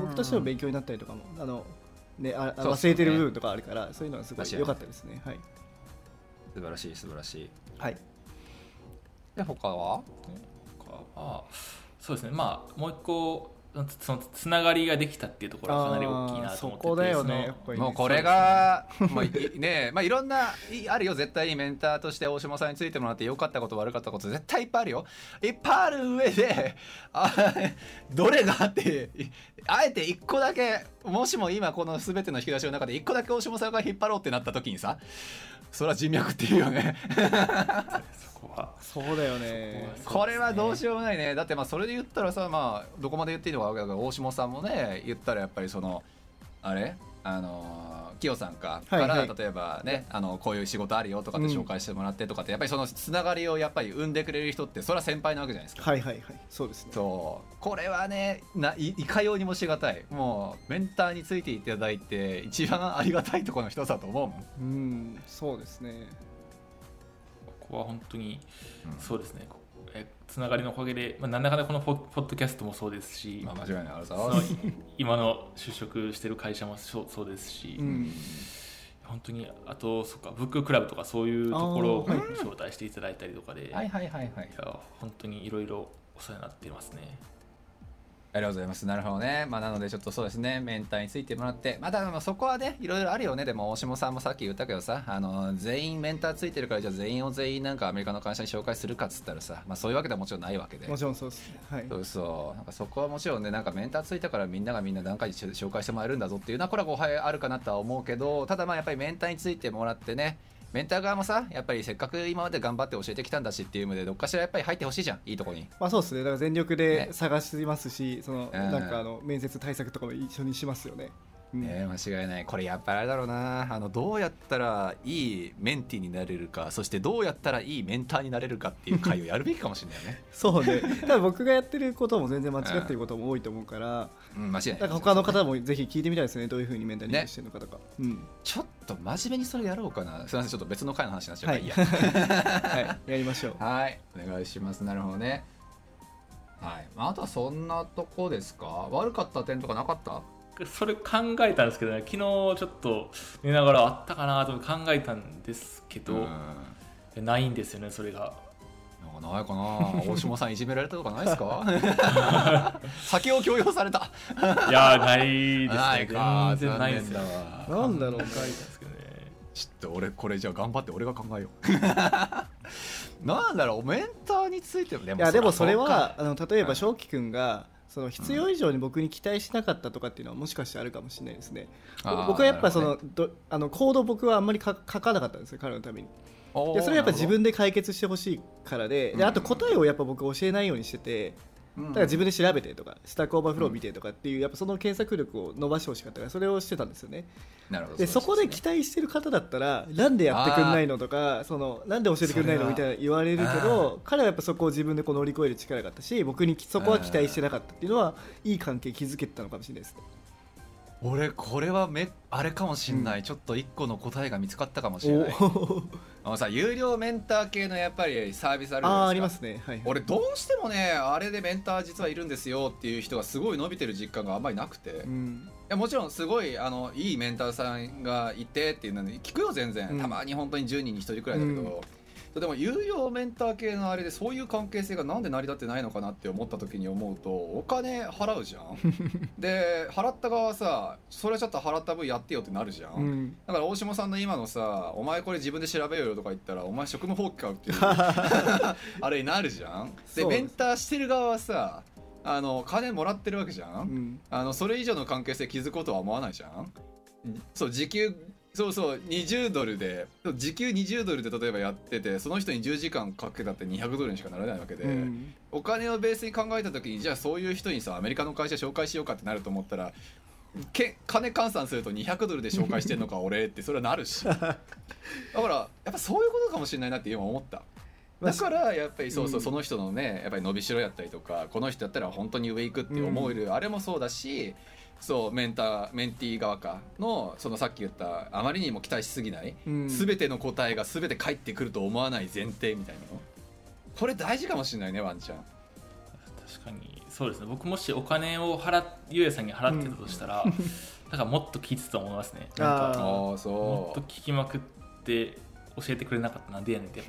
僕としても勉強になったりとかもあの、ね、あね。忘れてる部分とかあるからそういうのはすごい良かったですね。はい、素晴らしい素晴らしい。はい、で他は？他はそうですね。まあもう一個そのつながりができたっていうところはかなり大きいなと思っててそこだよねそのやっぱりね。もうこれが、まあ、いね まあいろんないあるよ絶対にメンターとして大島さんについてもらって良かったこと悪かったこと絶対いっぱいあるよ。いっぱいある上であ どれがあっていあえて一個だけもしも今この全ての引き出しの中で一個だけ大島さんが引っ張ろうってなった時にさそれは人脈っていうよね。そこは。そうだよね。これはどうしようもないね。だってまあそれで言ったらさまあどこまで言っていいのかわけだから大下さんもね言ったらやっぱりそのあれ？あのーキヨさんかから、はいはい。例えばねあのこういう仕事あるよとかって紹介してもらってとかって、やっぱりそのつながりをやっぱり生んでくれる人ってそれは先輩なわけじゃないですか。はいはいはい。そうですね。そう。これはねないいかようにもしがたい。もうメンターについていただいて一番ありがたいところの一つだと思うもん。うんそうですねここは本当にうん。そうですね。こえつながりのおかげで、まあ、なんだかんだこのポポッドキャストもそうですし、まあ間違いない今の就職してる会社もそうそうですし、うん。本当にあとそっかブッククラブとかそういうところを招待していただいたりとかで、はいはいはいはい。いや本当にいろいろお世話になってますね。ありがとうございます。なるほどね。まあ、なので、ちょっとそうですね、メンターについてもらって、まだまあそこはね、いろいろあるよね。でも、大下さんもさっき言ったけどさ、あの、全員メンターついてるから、じゃあ全員を全員なんかアメリカの会社に紹介するかっつったらさ、まあ、そういうわけではもちろんないわけで。もちろんそうですねはいそうそう。なんかそこはもちろんね、なんかメンターついたからみんながみんな何回紹介してもらえるんだぞっていうのは、これは誤解あるかなとは思うけど、ただまあやっぱりメンターについてもらってね、メンター側もさ、やっぱりせっかく今まで頑張って教えてきたんだしっていう意味で、どっかしらやっぱり入ってほしいじゃん、いいとこに。まあそうですね。だから全力でね。探しますし、そのうん。なんかあの面接対策とかも一緒にしますよね、うんね間違いない。これやっぱりあれだろうな。あのどうやったらいいメンティーになれるかそしてどうやったらいいメンターになれるかっていう回をやるべきかもしれないよね、そうね。ただ僕がやってることも全然間違ってることも多いと思うから、うん、間違いない。なんか他の方もぜひ聞いてみたいですね。どういうふうにメンタリングしてるのかとか、うん。ちょっと真面目にそれやろうかな。すいません。ちょっと別の回の話になっちゃうから、はい。い、いや。はい。やりましょう。はい。お願いします。なるほどね。はい、まあ、あとはそんなとこですか？悪かった点とかなかった？それ考えたんですけどね昨日ちょっと寝ながらあったかなと考えたんですけど、うん。ないんですよねそれが。なんかないかな。大下さんいじめられたとかないですか？酒を強要された。いやないですなねいか全然ないですよ。なんだろう考えたんですけどね。ちょっと俺これじゃあ頑張って俺が考えよう。なんだろうメンターについてもでいやでもそれはうあの例えうん。ば翔輝君がその必要以上に僕に期待しなかったとかっていうのはもしかしてあるかもしれないですね。あー僕はやっぱそのどあのコード僕はあんまり書書かなかったんですよ彼のために。でそれはやっぱ自分でで解決してほしいからでうん。であと答えをやっぱ僕教えないようにしててだから自分で調べてとか Stack Overflow 見てとかっていうやっぱその検索力を伸ばしてほしかったからそれをしてたんですよね。なるほど。でそこで期待してる方だったらなんでやってくんないのとかそのなんで教えてくんないのみたいな言われるけど彼はやっぱそこを自分でこう乗り越える力があったし僕にそこは期待してなかったっていうのはいい関係築けてたのかもしれないですね。俺これはめあれかもしんない、ちょっと一個の答えが見つかったかもしれない。おあのさ有料メンター系のやっぱりサービスあるじゃないであーありますすかねはい。俺どうしてもねあれでメンター実はいるんですよっていう人がすごい伸びてる実感があんまりなくて、いうん。やもちろんすごいあのいいメンターさんがいてっていうのに聞くよ全然、うん。たまに本当に10人に1人くらいだけど、でも有料メンター系のあれでそういう関係性がなんで成り立ってないのかなって思った時に思うとお金払うじゃん。で払った側はさそれはちょっと払った分やってよってなるじゃん、うん。だから大島さんの今のさ「お前これ自分で調べようよ」とか言ったら「お前職務放棄か」っていう あれになるじゃん。でメンターしてる側はさあの金もらってるわけじゃん、うん。あのそれ以上の関係性築こうとは思わないじゃん。そう時給そうそう20ドルで。時給20ドルで例えばやっててその人に10時間かけたって200ドルにしかならないわけで、うん。お金をベースに考えた時にじゃあそういう人にさアメリカの会社紹介しようかってなると思ったらけ金換算すると200ドルで紹介してんのか 俺ってそれはなるし。だからやっぱそういうことかもしれないなって今思った。だからやっぱりそうそう、うん。その人のねやっぱり伸びしろやったりとかこの人やったら本当に上行くって思える、あれもそうだしそうメンターメンティー側かのそのさっき言ったあまりにも期待しすぎない、うん。全ての答えが全て返ってくると思わない前提みたいなの。これ大事かもしれないねワンちゃん。確かに。そうですね。僕もしお金を払っゆうやさんに払ってたとしたら、なんかもっと聞いてたと思いますね。なんかあー。ああもっそと聞きまくって教えてくれなかったなんでやねんってや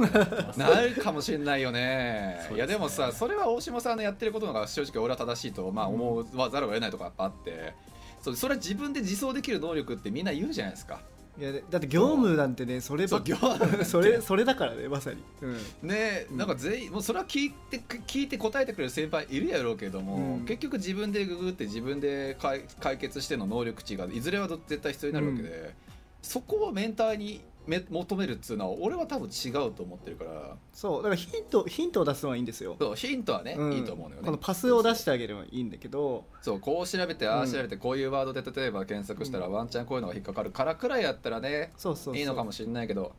っ なるかもしれないよね。ね。いやでもさそれは大島さんのやってることのが正直俺は正しいとまあ思わざるを得ないとこやっぱあって。そうそれは自分で自走できる能力ってみんな言うじゃないですか。いやだって業務なんてねそればそう業務 それそれだからねまさに、うん。ねうん。なんか全員もうそれは聞いて聞いて答えてくれる先輩いるやろうけども、うん。結局自分でググって自分で解解決しての能力値がいずれは絶対必要になるわけで、そこをメンターにめ求めるっつうのは俺は多分違うと思ってるから。そうだからヒントヒントを出すのはいいんですよ、そうヒントはね、うん。いいと思うのよね。このパスを出してあげればいいんだけど。そうこう調べてああ調べてこういうワードで例えば検索したらワンチャンこういうのが引っかかるからくらいやったらねそうそうそう。いいのかもしれないけど。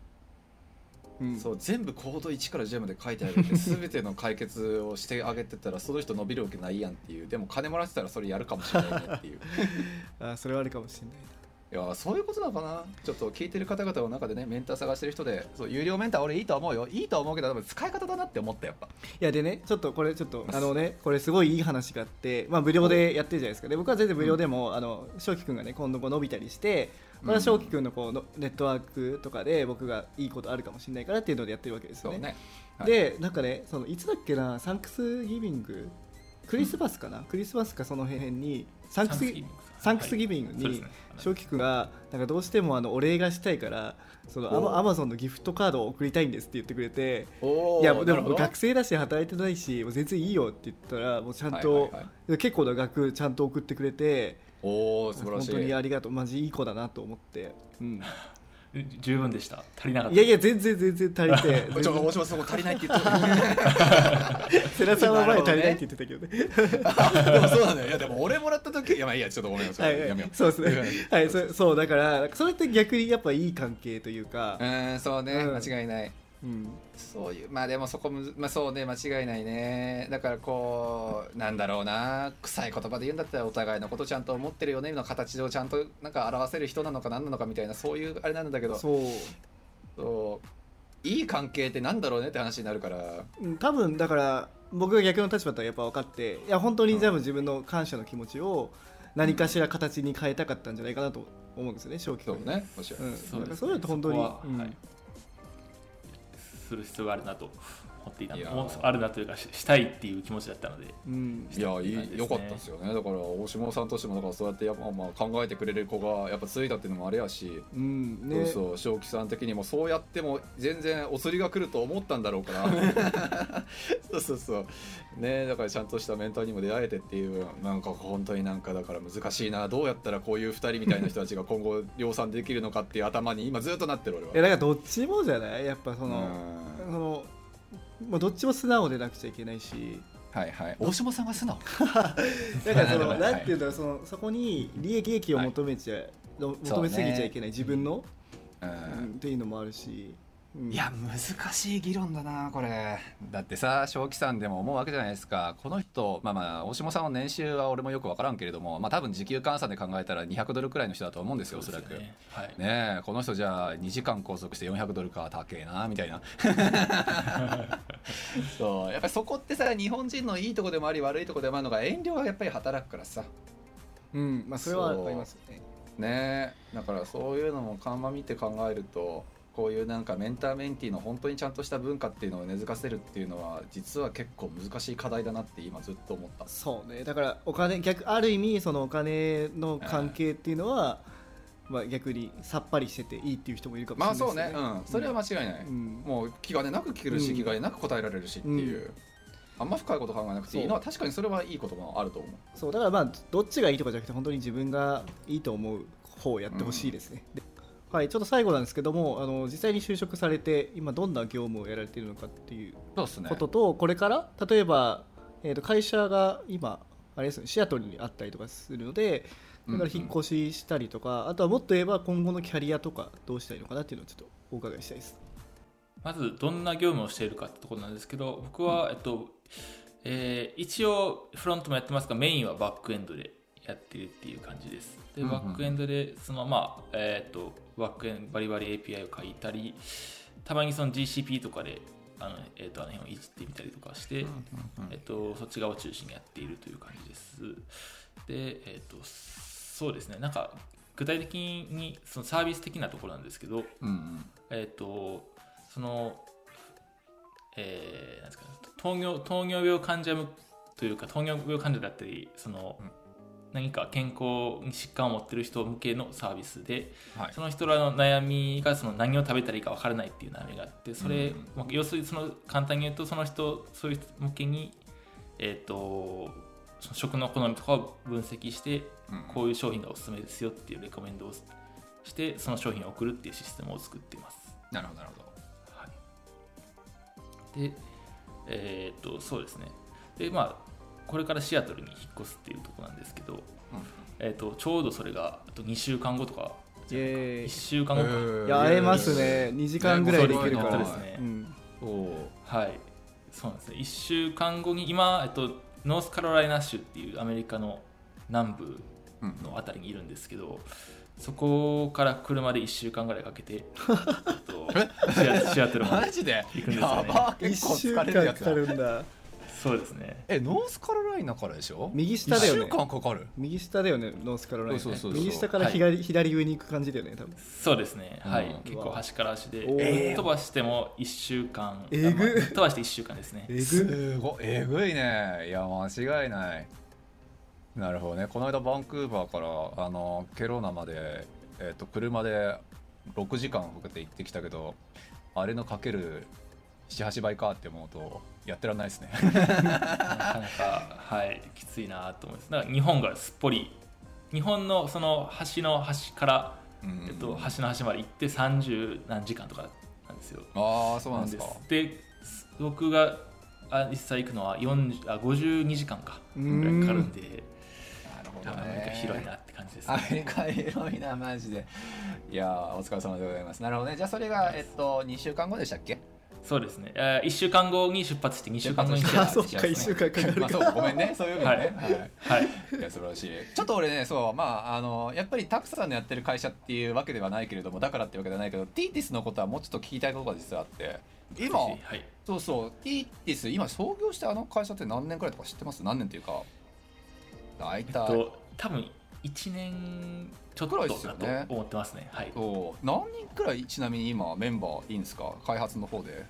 うん。そう全部コード1から10まで書いてあげて全ての解決をしてあげてたらその人伸びるわけないやんっていう。でも金もらってたらそれやるかもしれないねっていう。あそれはあるかもしれないいやそういうことなのかな？ちょっと聞いてる方々の中でねメンター探してる人でそう有料メンター俺いいと思うよ。いいと思うけど多分使い方だなって思ったやっぱ。いやでねちょっとこれちょっと あのねこれすごいいい話があってまあ無料でやってるじゃないですか。で僕は全然無料でも、あの翔輝くんがね今度こう伸びたりしてこれは翔輝くんのこうのネットワークとかで僕がいいことあるかもしれないからっていうのでやってるわけですよね。ね。はい。でなんかねそのいつだっけなサンクスギビングクリスマスかな、クリスマスかその辺にサンクスギサンクスギビングに翔輝くんがなんかどうしてもあのお礼がしたいからそのアマアマゾンのギフトカードを送りたいんですって言ってくれていやでも学生だし働いてないしもう全然いいよって言ったらもうちゃんと、結構な額ちゃんと送ってくれておお素晴らしい本当にありがとうマジい。い子だなと思って、うん、十分でした。足りなかった。いやいや全然全然足りて。ちょ大島さんも足りないって言ってた。世良さんは前足りないって言ってたけどね。でもそうなんだよいやでも俺もらった時いやまあいいやちょっとごめんなさはいい、はいやめようそうですね。はいそそうだからそれって逆にやっぱいい関係というか。う、ーんそうね、うん。間違いないうん、そういうまあでもそこむずまあそうね間違いないね。だからこうなんだろうな臭い言葉で言うんだったらお互いのことちゃんと思ってるよねの形をちゃんとなんか表せる人なのか何なのかみたいなそういうあれなんだけど。そう。いい関係ってなんだろうねって話になるから。う。ん多分だから僕が逆の立場だったらやっぱ分かっていや本当に全部自分の感謝の気持ちを何かしら形に変えたかったんじゃないかなと思うんですよね正気君ねもちろん、うん、そういうのって本当に、はいする必要があるなと思っていたのあるなというかししたいっていう気持ちだったのでうん。いやいい良かったですよね。だから大島さんとしてもだからそうやってやっぱ、まあ、考えてくれる子がやっぱついたっていうのもあれやし、うん。ね。そうそう正気さん的にもそうやっても全然お釣りが来ると思ったんだろうから。そうそうそう。ねだからちゃんとしたメンターにも出会えてっていうなんか本当になんかだから難しいなどうやったらこういう2人みたいな人たちが今後量産できるのかっていう頭に今ずっとなってる俺は。いやだからどっちもじゃない？やっぱその、うん。そのまあ、どっちも素直でなくちゃいけないし。はいはい。大島さんが素直？だからその、はいなんていうんだろうそのそこに利益益を求めちゃ、求めすぎちゃいけない。自分の、うん。うんっていうのもあるし、うん。いや難しい議論だなこれ。だってさ正気さんでも思うわけじゃないですか。この人まあまあ大島さんの年収は俺もよく分からんけれどもまあ多分時給換算で考えたら200ドルくらいの人だと思うんですよおそらく。ねはい。ねえこの人じゃあ2時間拘束して400ドルか高えなみたいな。そう。やっぱりそこってさ日本人のいいとこでもあり悪いとこでもあるのが遠慮がやっぱり働くからさ。うんまあ、それはありますよね。ねえだからそういうのも緩和見て考えるとこういうなんかメンターメンティーの本当にちゃんとした文化っていうのを根付かせるっていうのは実は結構難しい課題だなって今ずっと思った。そうね。だからお金逆ある意味そのお金の関係っていうのは、まあ、逆にさっぱりしてていいっていう人もいるかもしれまあないですね。そうね。うん。それは間違いない、うん。もう気兼ねなく聞けるし、うん気兼ねなく答えられるしっていう、あんま深いこと考えなくていいのは確かにそれはいいこともあると思う。そう。だからまあどっちがいいとかじゃなくて本当に自分がいいと思う方をやってほしいですね、ではいちょっと最後なんですけどもあの実際に就職されて今どんな業務をやられているのかっていうことと、これから例えば、えー、と会社が今あれですねシアトルにあったりとかするのでだから引っ越ししたりとか、あとはもっと言えば今後のキャリアとかどうしたらいいのかなっていうのをちょっとお伺いしたいです。まずどんな業務をしているかってところなんですけど僕は、えっとえー一応フロントもやってますがメインはバックエンドでやってるっていう感じですでバックエンドでそのまあえっ、とバックエンドバリバリ API を書いたりたまにその GCP とかであの、えー、とあの辺をいじってみたりとかして、えっと、そっち側を中心にやっているという感じです。で、えっと、そうですね、なんか具体的にそのサービス的なところなんですけど、うんうん。えっと、その、えーなんですかね、糖尿糖尿病患者向というか、糖尿病患者だったり、その、うん何か健康に疾患を持っている人向けのサービスで、はい。その人らの悩みがその何を食べたらいいか分からないっていう悩みがあってそれ、うんまあ要するにその簡単に言うとその人そういう人向けに、えー、とその食の好みとかを分析してうん。こういう商品がおすすめですよっていうレコメンドをしてその商品を送るっていうシステムを作っています。なるほどなるほはい、で、えーっとそうですね。でまあこれからシアトルに引っ越すっていうところなんですけど、えーっとちょうどそれがあと2週間後とかイエ1週間後か、いや会えますね。2時間ぐらいで行けるから。そうですね。うん。はい、そうなんですね。1週間後に、今、えっと、ノースカロライナ州っていうアメリカの南部うん。のあたりにいるんですけど、そこから車で1週間ぐらいかけて、えっと、シアトルまでマジで？行くんですよね。やば。結構1週疲れるやつだそうですね。えノースカロライナからでしょ？右下だよね。1週間かかる？右下だよねノースカロライナ。そうそうそうそう。右下から左,、左上に行く感じだよね多分。そうですね。はい。うん結構端から端で、飛ばしても1週間。えぐ。あまあ飛ばして1週間ですね。えぐ。すごい。えぐいね。いや間違いない。なるほどね。この間バンクーバーからあのケロナまで、えっと車で6時間かけて行ってきたけどあれのかける78倍かって思うとやってらんないですね。なかなか、はい、きついなと思います。だから日本がすっぽり、日本のその端の端から、うんえっと、端の端まで行って30何時間とかなんですよ。ああそうなんですか。で僕があ実際行くのは40あ52時間か。うぐらいかかるんで、なるほ多分アメリカ広いなって感じですアね。メリカ広いなマジで。いやーお疲れ様でございます。なるほどね。じゃあそれがえっと2週間後でしたっけ？そうですね。えー、1週間後に出発して2週間後に来あてそっか一週間かかるか。まあそうごめんね。そういうわけでね、はい。はい。い。や素晴らしい。ちょっと俺ねそうまああのやっぱりたくさんのやってる会社っていうわけではないけれどもだからってわけではないけどティーティスのことはもうちょっと聞きたいことが実はあって今はい。そうそうティーティス今創業してあの会社って何年くらいとか知ってます？何年っていうか。大えっ体、と、多分1年ちょっとだと思ってますね。はい。何人くらいちなみに今メンバーいいんですか？開発の方で。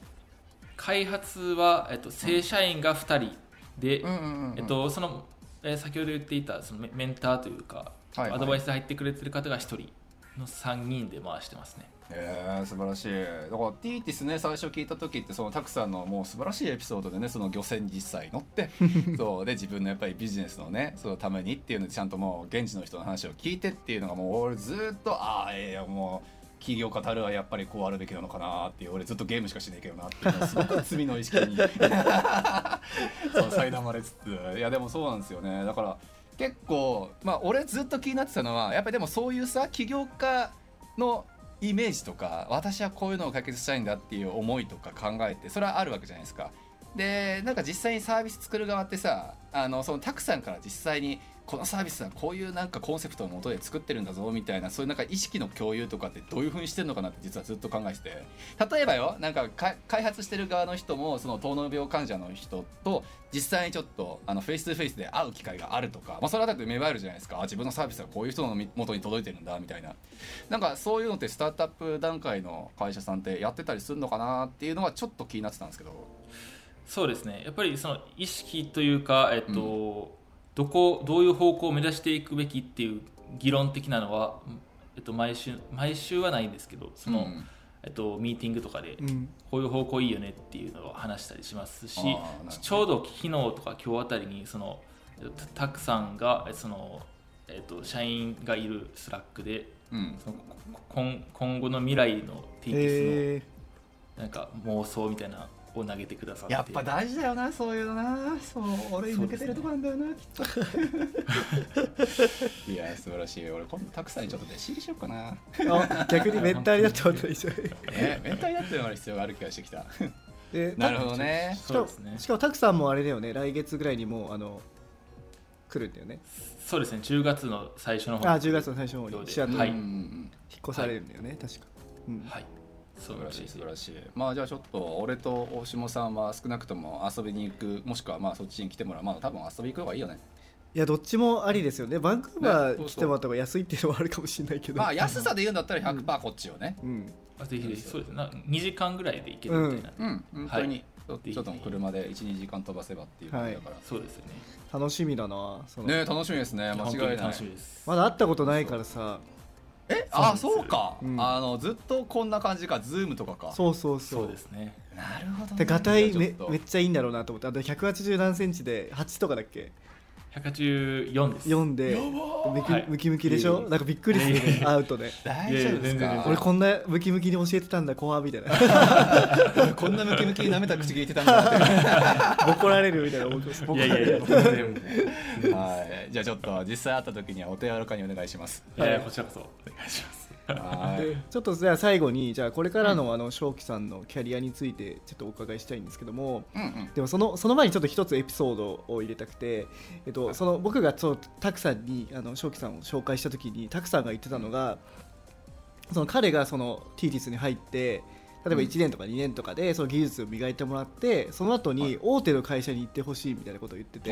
開発は、えっと、正社員が2人で、うんえっと、その、えー先ほど言っていたそのメメンターというか、はいはい。アドバイスで入ってくれてる方が1人の3人で回してますね。えー、素晴らしい。だからティーティスね最初聞いた時ってそのタクさんのもう素晴らしいエピソードでねその漁船に実際乗って そうで自分のやっぱりビジネスのねそのためにっていうのでちゃんともう現地の人の話を聞いてっていうのがもう俺ずっとああええよもう企業語るはやっぱりこうあるべきなのかなっていう俺ずっとゲームしかしねえけどなっていうすごく罪の意識に。そう苛まれつついやでもそうなんですよねだから結構まあ俺ずっと気になってたのはやっぱりでもそういうさ起業家のイメージとか私はこういうのを解決したいんだっていう思いとか考えてそれはあるわけじゃないですか。でなんか実際にサービス作る側ってさあのそのたくさんから実際にこのサービスはこういうなんかコンセプトのもとで作ってるんだぞみたいなそういうなんか意識の共有とかってどういうふうにしてるのかなって実はずっと考えてて。例えばよなんかか開発してる側の人もその糖尿病患者の人と実際にちょっとあのフェイス2フェイスで会う機会があるとか、まあ、それはだって芽生えるじゃないですか。あ自分のサービスはこういう人の元に届いてるんだみたいな。なんかそういうのってスタートアップ段階の会社さんってやってたりするのかなっていうのはちょっと気になってたんですけど。そうですね。やっぱりその意識というか、えっとどこどういう方向を目指していくべきっていう議論的なのは、えっと、毎週毎週はないんですけどその、うん。えっと、ミーティングとかでうん。こういう方向いいよねっていうのを話したりしますしちょうど昨日とか今日あたりにそのえっとたたくさんがえその、えっと、社員がいるスラックでうん。そのこ今今後の未来の TTS えのなんか妄想みたいなのを投げてくださって。やっぱ大事だよなそういうのな。そう俺に抜けてるとこなんだよな、きっと。いや素晴らしい。俺今度たくさんにちょっと弟子入りしようかな。逆にメンタルだったこと一緒えメンタルになってもらう必要がある気がしてきた。で なるほどね。しかもそうですね。しかもタクさんもあれだよね。来月ぐらいにもうあの来るんだよね。そうですね。10月の最初の方あ10月の最初の方にシアトルはい。に引っ越されるんだよね、確か、うん。はい素晴らしい。素晴らしい。まあじゃあちょっと俺と大下さんは少なくとも遊びに行くもしくはまあそっちに来てもらう。まあ多分遊び行く方がいいよね。いやどっちもありですよね。バンクーバー来てもらった方が安いっていうのはあるかもしれないけど。まあ安さで言うんだったら100%こっちよね。うん。あぜひぜひそうですね。な2時間ぐらいで行けるみたいな、うん。本当に、はいちょちょっと車で12時間飛ばせばっていう感じだから、そうですよね楽しみだなね楽しみですね。間違いない。本当に楽しみです。まだ会ったことないからさえあそうか、うん。あのずっとこんな感じか。ズームとかか。そうそうそう。そうですね。なるほど、でガタイめめっちゃいいんだろうなと思って。あと180何センチで8とかだっけ？184です。4で。ムキ,、はい。ムキムキでしょ？なんかびっくりする。ねアウトで。大丈夫ですか？俺こんなムキムキに教えてたんだ怖みたいな。俺 こんなムキムキに舐めた口聞いてたんだって。怒られるみたいな思ってます。いやいやいや全然。はい。じゃあちょっと実際会った時にはお手柔らかにお願いします。いやいやこちらこそ。お願いしますちょっとじゃあ最後にじゃあこれからのあの正樹さんのキャリアについてちょっとお伺いしたいんですけどもうんうん。でもそのその前にちょっと一つエピソードを入れたくて、えっと、その僕がそうタクさんにあの正樹さんを紹介した時にタクさんが言ってたのがその彼がそのティーティスに入って例えばうん。1年とか2年とかでその技術を磨いてもらってその後に大手の会社に行ってほしいみたいなことを言ってて。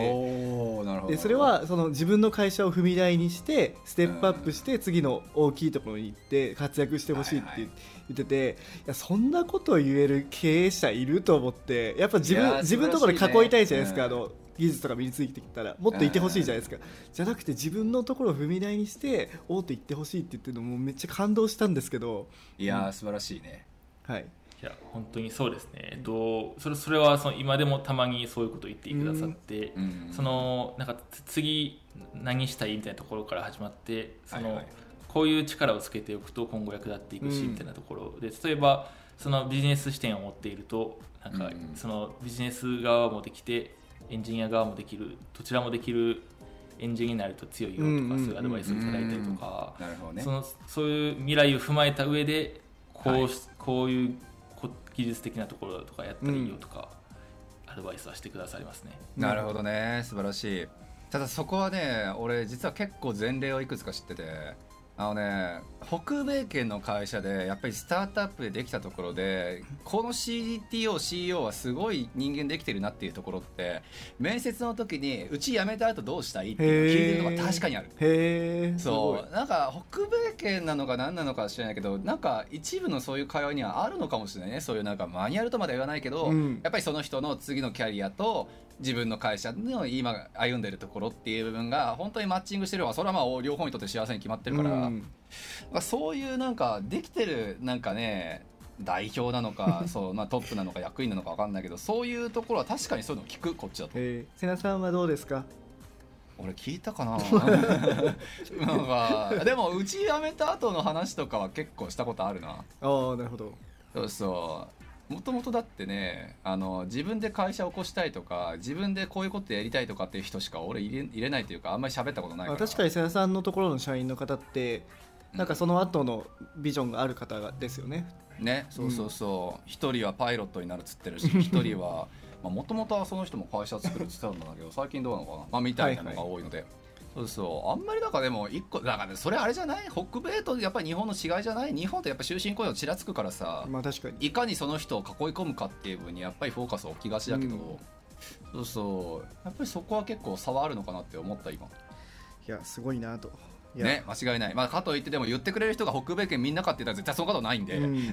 でそれはその自分の会社を踏み台にしてステップアップして次の大きいところに行って活躍してほしいって言ってて。いやそんなことを言える経営者いると思ってやっぱ自分自分のところで囲いたいじゃないですか、あの技術とか身についてきたら。もっといてほしいじゃないですか、じゃなくて自分のところを踏み台にして大手行ってほしいって言ってるのもめっちゃ感動したんですけど、いやー素晴らしいねはい、いや本当にそうですね、えっと、それそれはその今でもたまにそういうことを言ってくださって、うんそのなんかつ次何したいみたいなところから始まってその、はいはい。こういう力をつけておくと今後役立っていくし、うん。みたいなところで例えばそのビジネス視点を持っているとなんかうんそのビジネス側もできてエンジニア側もできるどちらもできるエンジニアになると強いよとか、そういうアドバイスをいただいたりとか、そのそういう未来を踏まえた上でこう,、はいこういうこ技術的なところとかやったらいいよとか、アドバイスはしてくださりますね。なるほどね。素晴らしい。ただそこはね俺実は結構前例をいくつか知っててあのね北米圏の会社でやっぱりスタートアップでできたところでこの CTO、CEO はすごい人間できてるなっていうところって面接の時にうち辞めた後どうしたいっていうのを聞いてるのが確かにある。へえそう。なんか北米圏なのか何なのか知らないけどなんか一部のそういう会話にはあるのかもしれないね。そういうなんかマニュアルとまでは言わないけど、うん。やっぱりその人の次のキャリアと自分の会社の今歩んでるところっていう部分が本当にマッチングしてるのはそれはまあ両方にとって幸せに決まってるから、うん。まあそういうなんかできてるなんかね代表なのか そう、まあ、トップなのか役員なのか分かんないけどそういうところは確かにそういうの聞くこっちだと。えー、瀬名さんはどうですか？俺聞いたかな？なんかでもうち辞めた後の話とかは結構したことあるな。ああなるほど。そうそうもともとだってねあの自分で会社を起こしたいとか自分でこういうことやりたいとかっていう人しか俺入れ入れないというかあんまり喋ったことないから。あ確かに瀬名さんのところの社員の方ってなんかその後のビジョンがある方がですよね。ねそうそうそう。一、人はパイロットになるっつってるし 一人はもともとはその人も会社作るっつってたんだけど最近どうなのかな、まあ、みたいなのが多いので、そうそう。あんまりだからでも一個だからねそれあれじゃない？北米とやっぱり日本の違いじゃない？日本ってやっぱ終身雇用ちらつくからさ、まあ確かに。いかにその人を囲い込むかっていう部分にやっぱりフォーカスを置きがちだけど、うん。そうそう。やっぱりそこは結構差はあるのかなって思った今。いやすごいなと。ね間違いない、まあ、かといってでも言ってくれる人が北米圏みんなかって言ったら絶対そのことないんで、うん、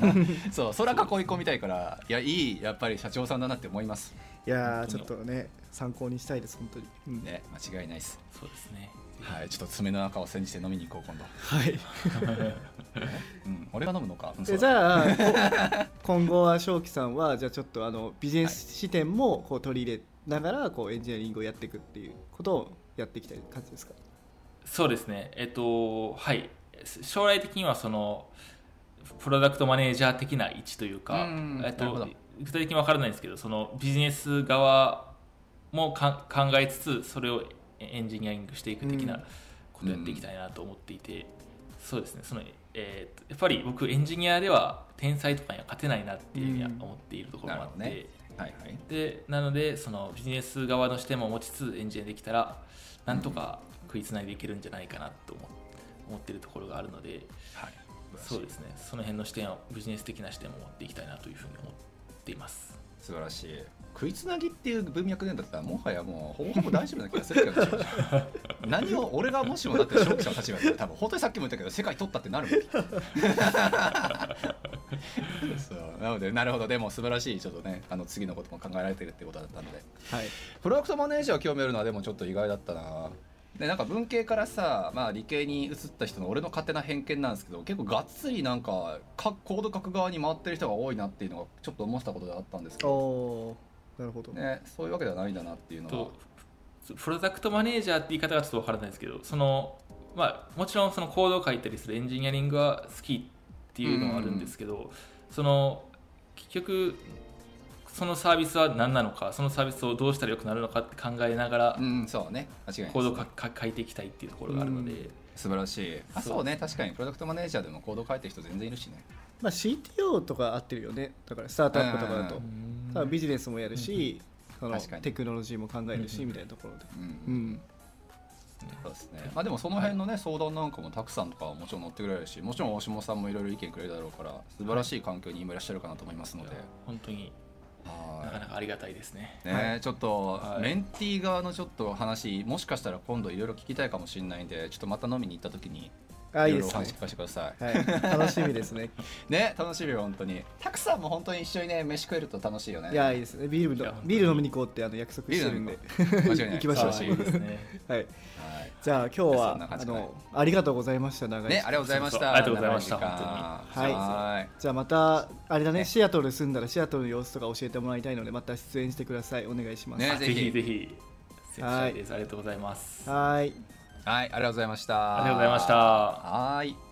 そうそれは囲い込みたいからいやいいやっぱり社長さんだなって思いますいやーちょっとね参考にしたいです本当に。うんね間違いないですそうですね。はいちょっと爪の中を煎じて飲みに行こう今度、はい。うん、俺が飲むのか、じゃあこ 今後は正樹さんはじゃあちょっとあのビジネス視点もこう取り入れながらこうエンジニアリングをやっていくっていうことをやっていきたい感じですか？そうですね。えっと、はい。将来的にはその、プロダクトマネージャー的な位置というか、うんえっなるほどと、具体的にわからないんですけど、そのビジネス側もか考えつつ、それをエンジニアリングしていく的うん。なことをやっていきたいなと思っていて、そうですね。そのえーとやっぱり僕エンジニアでは天才とかには勝てないなっていうふうには思っているところもあって、なるほどね。はいはい。でなのでそのビジネス側の視点も持ちつつエンジニアできたらなんとか食いつないでいけるんじゃないかなと思思ってるところがあるのではい。そうですね。その辺の視点をビジネス的な視点も持っていきたいなというふうに思っています。素晴らしい。食いつなぎっていう文脈でだったらもはやもうほぼほぼ大丈夫な気がするけど。何を俺がもしもだって消費者の立場だったら多分本当にさっきも言ったけど世界取ったってなるもんそう。なのでなるほど。でも素晴らしいちょっとねあの次のことも考えられてるってことだったので。はい。プロダクトマネージャー興味あるのはでもちょっと意外だったなでなんか文系からさ、まあ、理系に移った人の俺の勝手な偏見なんですけど結構がっつりなんかかコード書く側に回ってる人が多いなっていうのがちょっと思ってたことがあったんですけおど、なるほど、ね、そういうわけではないんだなっていうのは。とプロダクトマネージャーって言い方がちょっとわからないですけどその、まあ、もちろんそのコードを書いたりするエンジニアリングは好きっていうのはあるんですけど、その結局そのサービスは何なのかそのサービスをどうしたらよくなるのかって考えながらうんそうね。間違いないコードを書いていきたいっていうところがあるので、素晴らしい。あそうそうね。確かにプロダクトマネージャーでもコード書いてる人全然いるしね。まあ、CTO とか合ってるよね。だからスタートアップとかだとうんビジネスもやるし、その確かに。テクノロジーも考えるし、うんみたいなところで、うんうん、そうですね。まあでもその辺のね相談なんかもたくさんとかはもちろん乗ってくれるしもちろん大下さんもいろいろ意見くれるだろうから素晴らしい環境に今いらっしゃるかなと思いますので。本当になかなかありがたいですね。ねはい。ちょっと、はい。メンティー側のちょっと話もしかしたら今度いろいろ聞きたいかもしれないんでちょっとまた飲みに行った時にあいいですね。いろいろお話聞かせてください。はい、楽しみですね。ね楽しみよ本当に。たくさんも本当に一緒にね飯食えると楽しいよね。いやいいですね。ビールビール飲みに行こうってあの約束してるんで。行きましょういいいですね。はい。はい。じゃあ今日そはあのありがとうございました長いねありがとうございました。ありがとうございましたはい。じゃあまたあれだねね。シアトル住んだらシアトルの様子とか教えてもらいたいのでまた出演してください。お願いします、ねぜひぜひ。はい。です。ありがとうございます。はいはいありがとうございましたありがとうございました。はい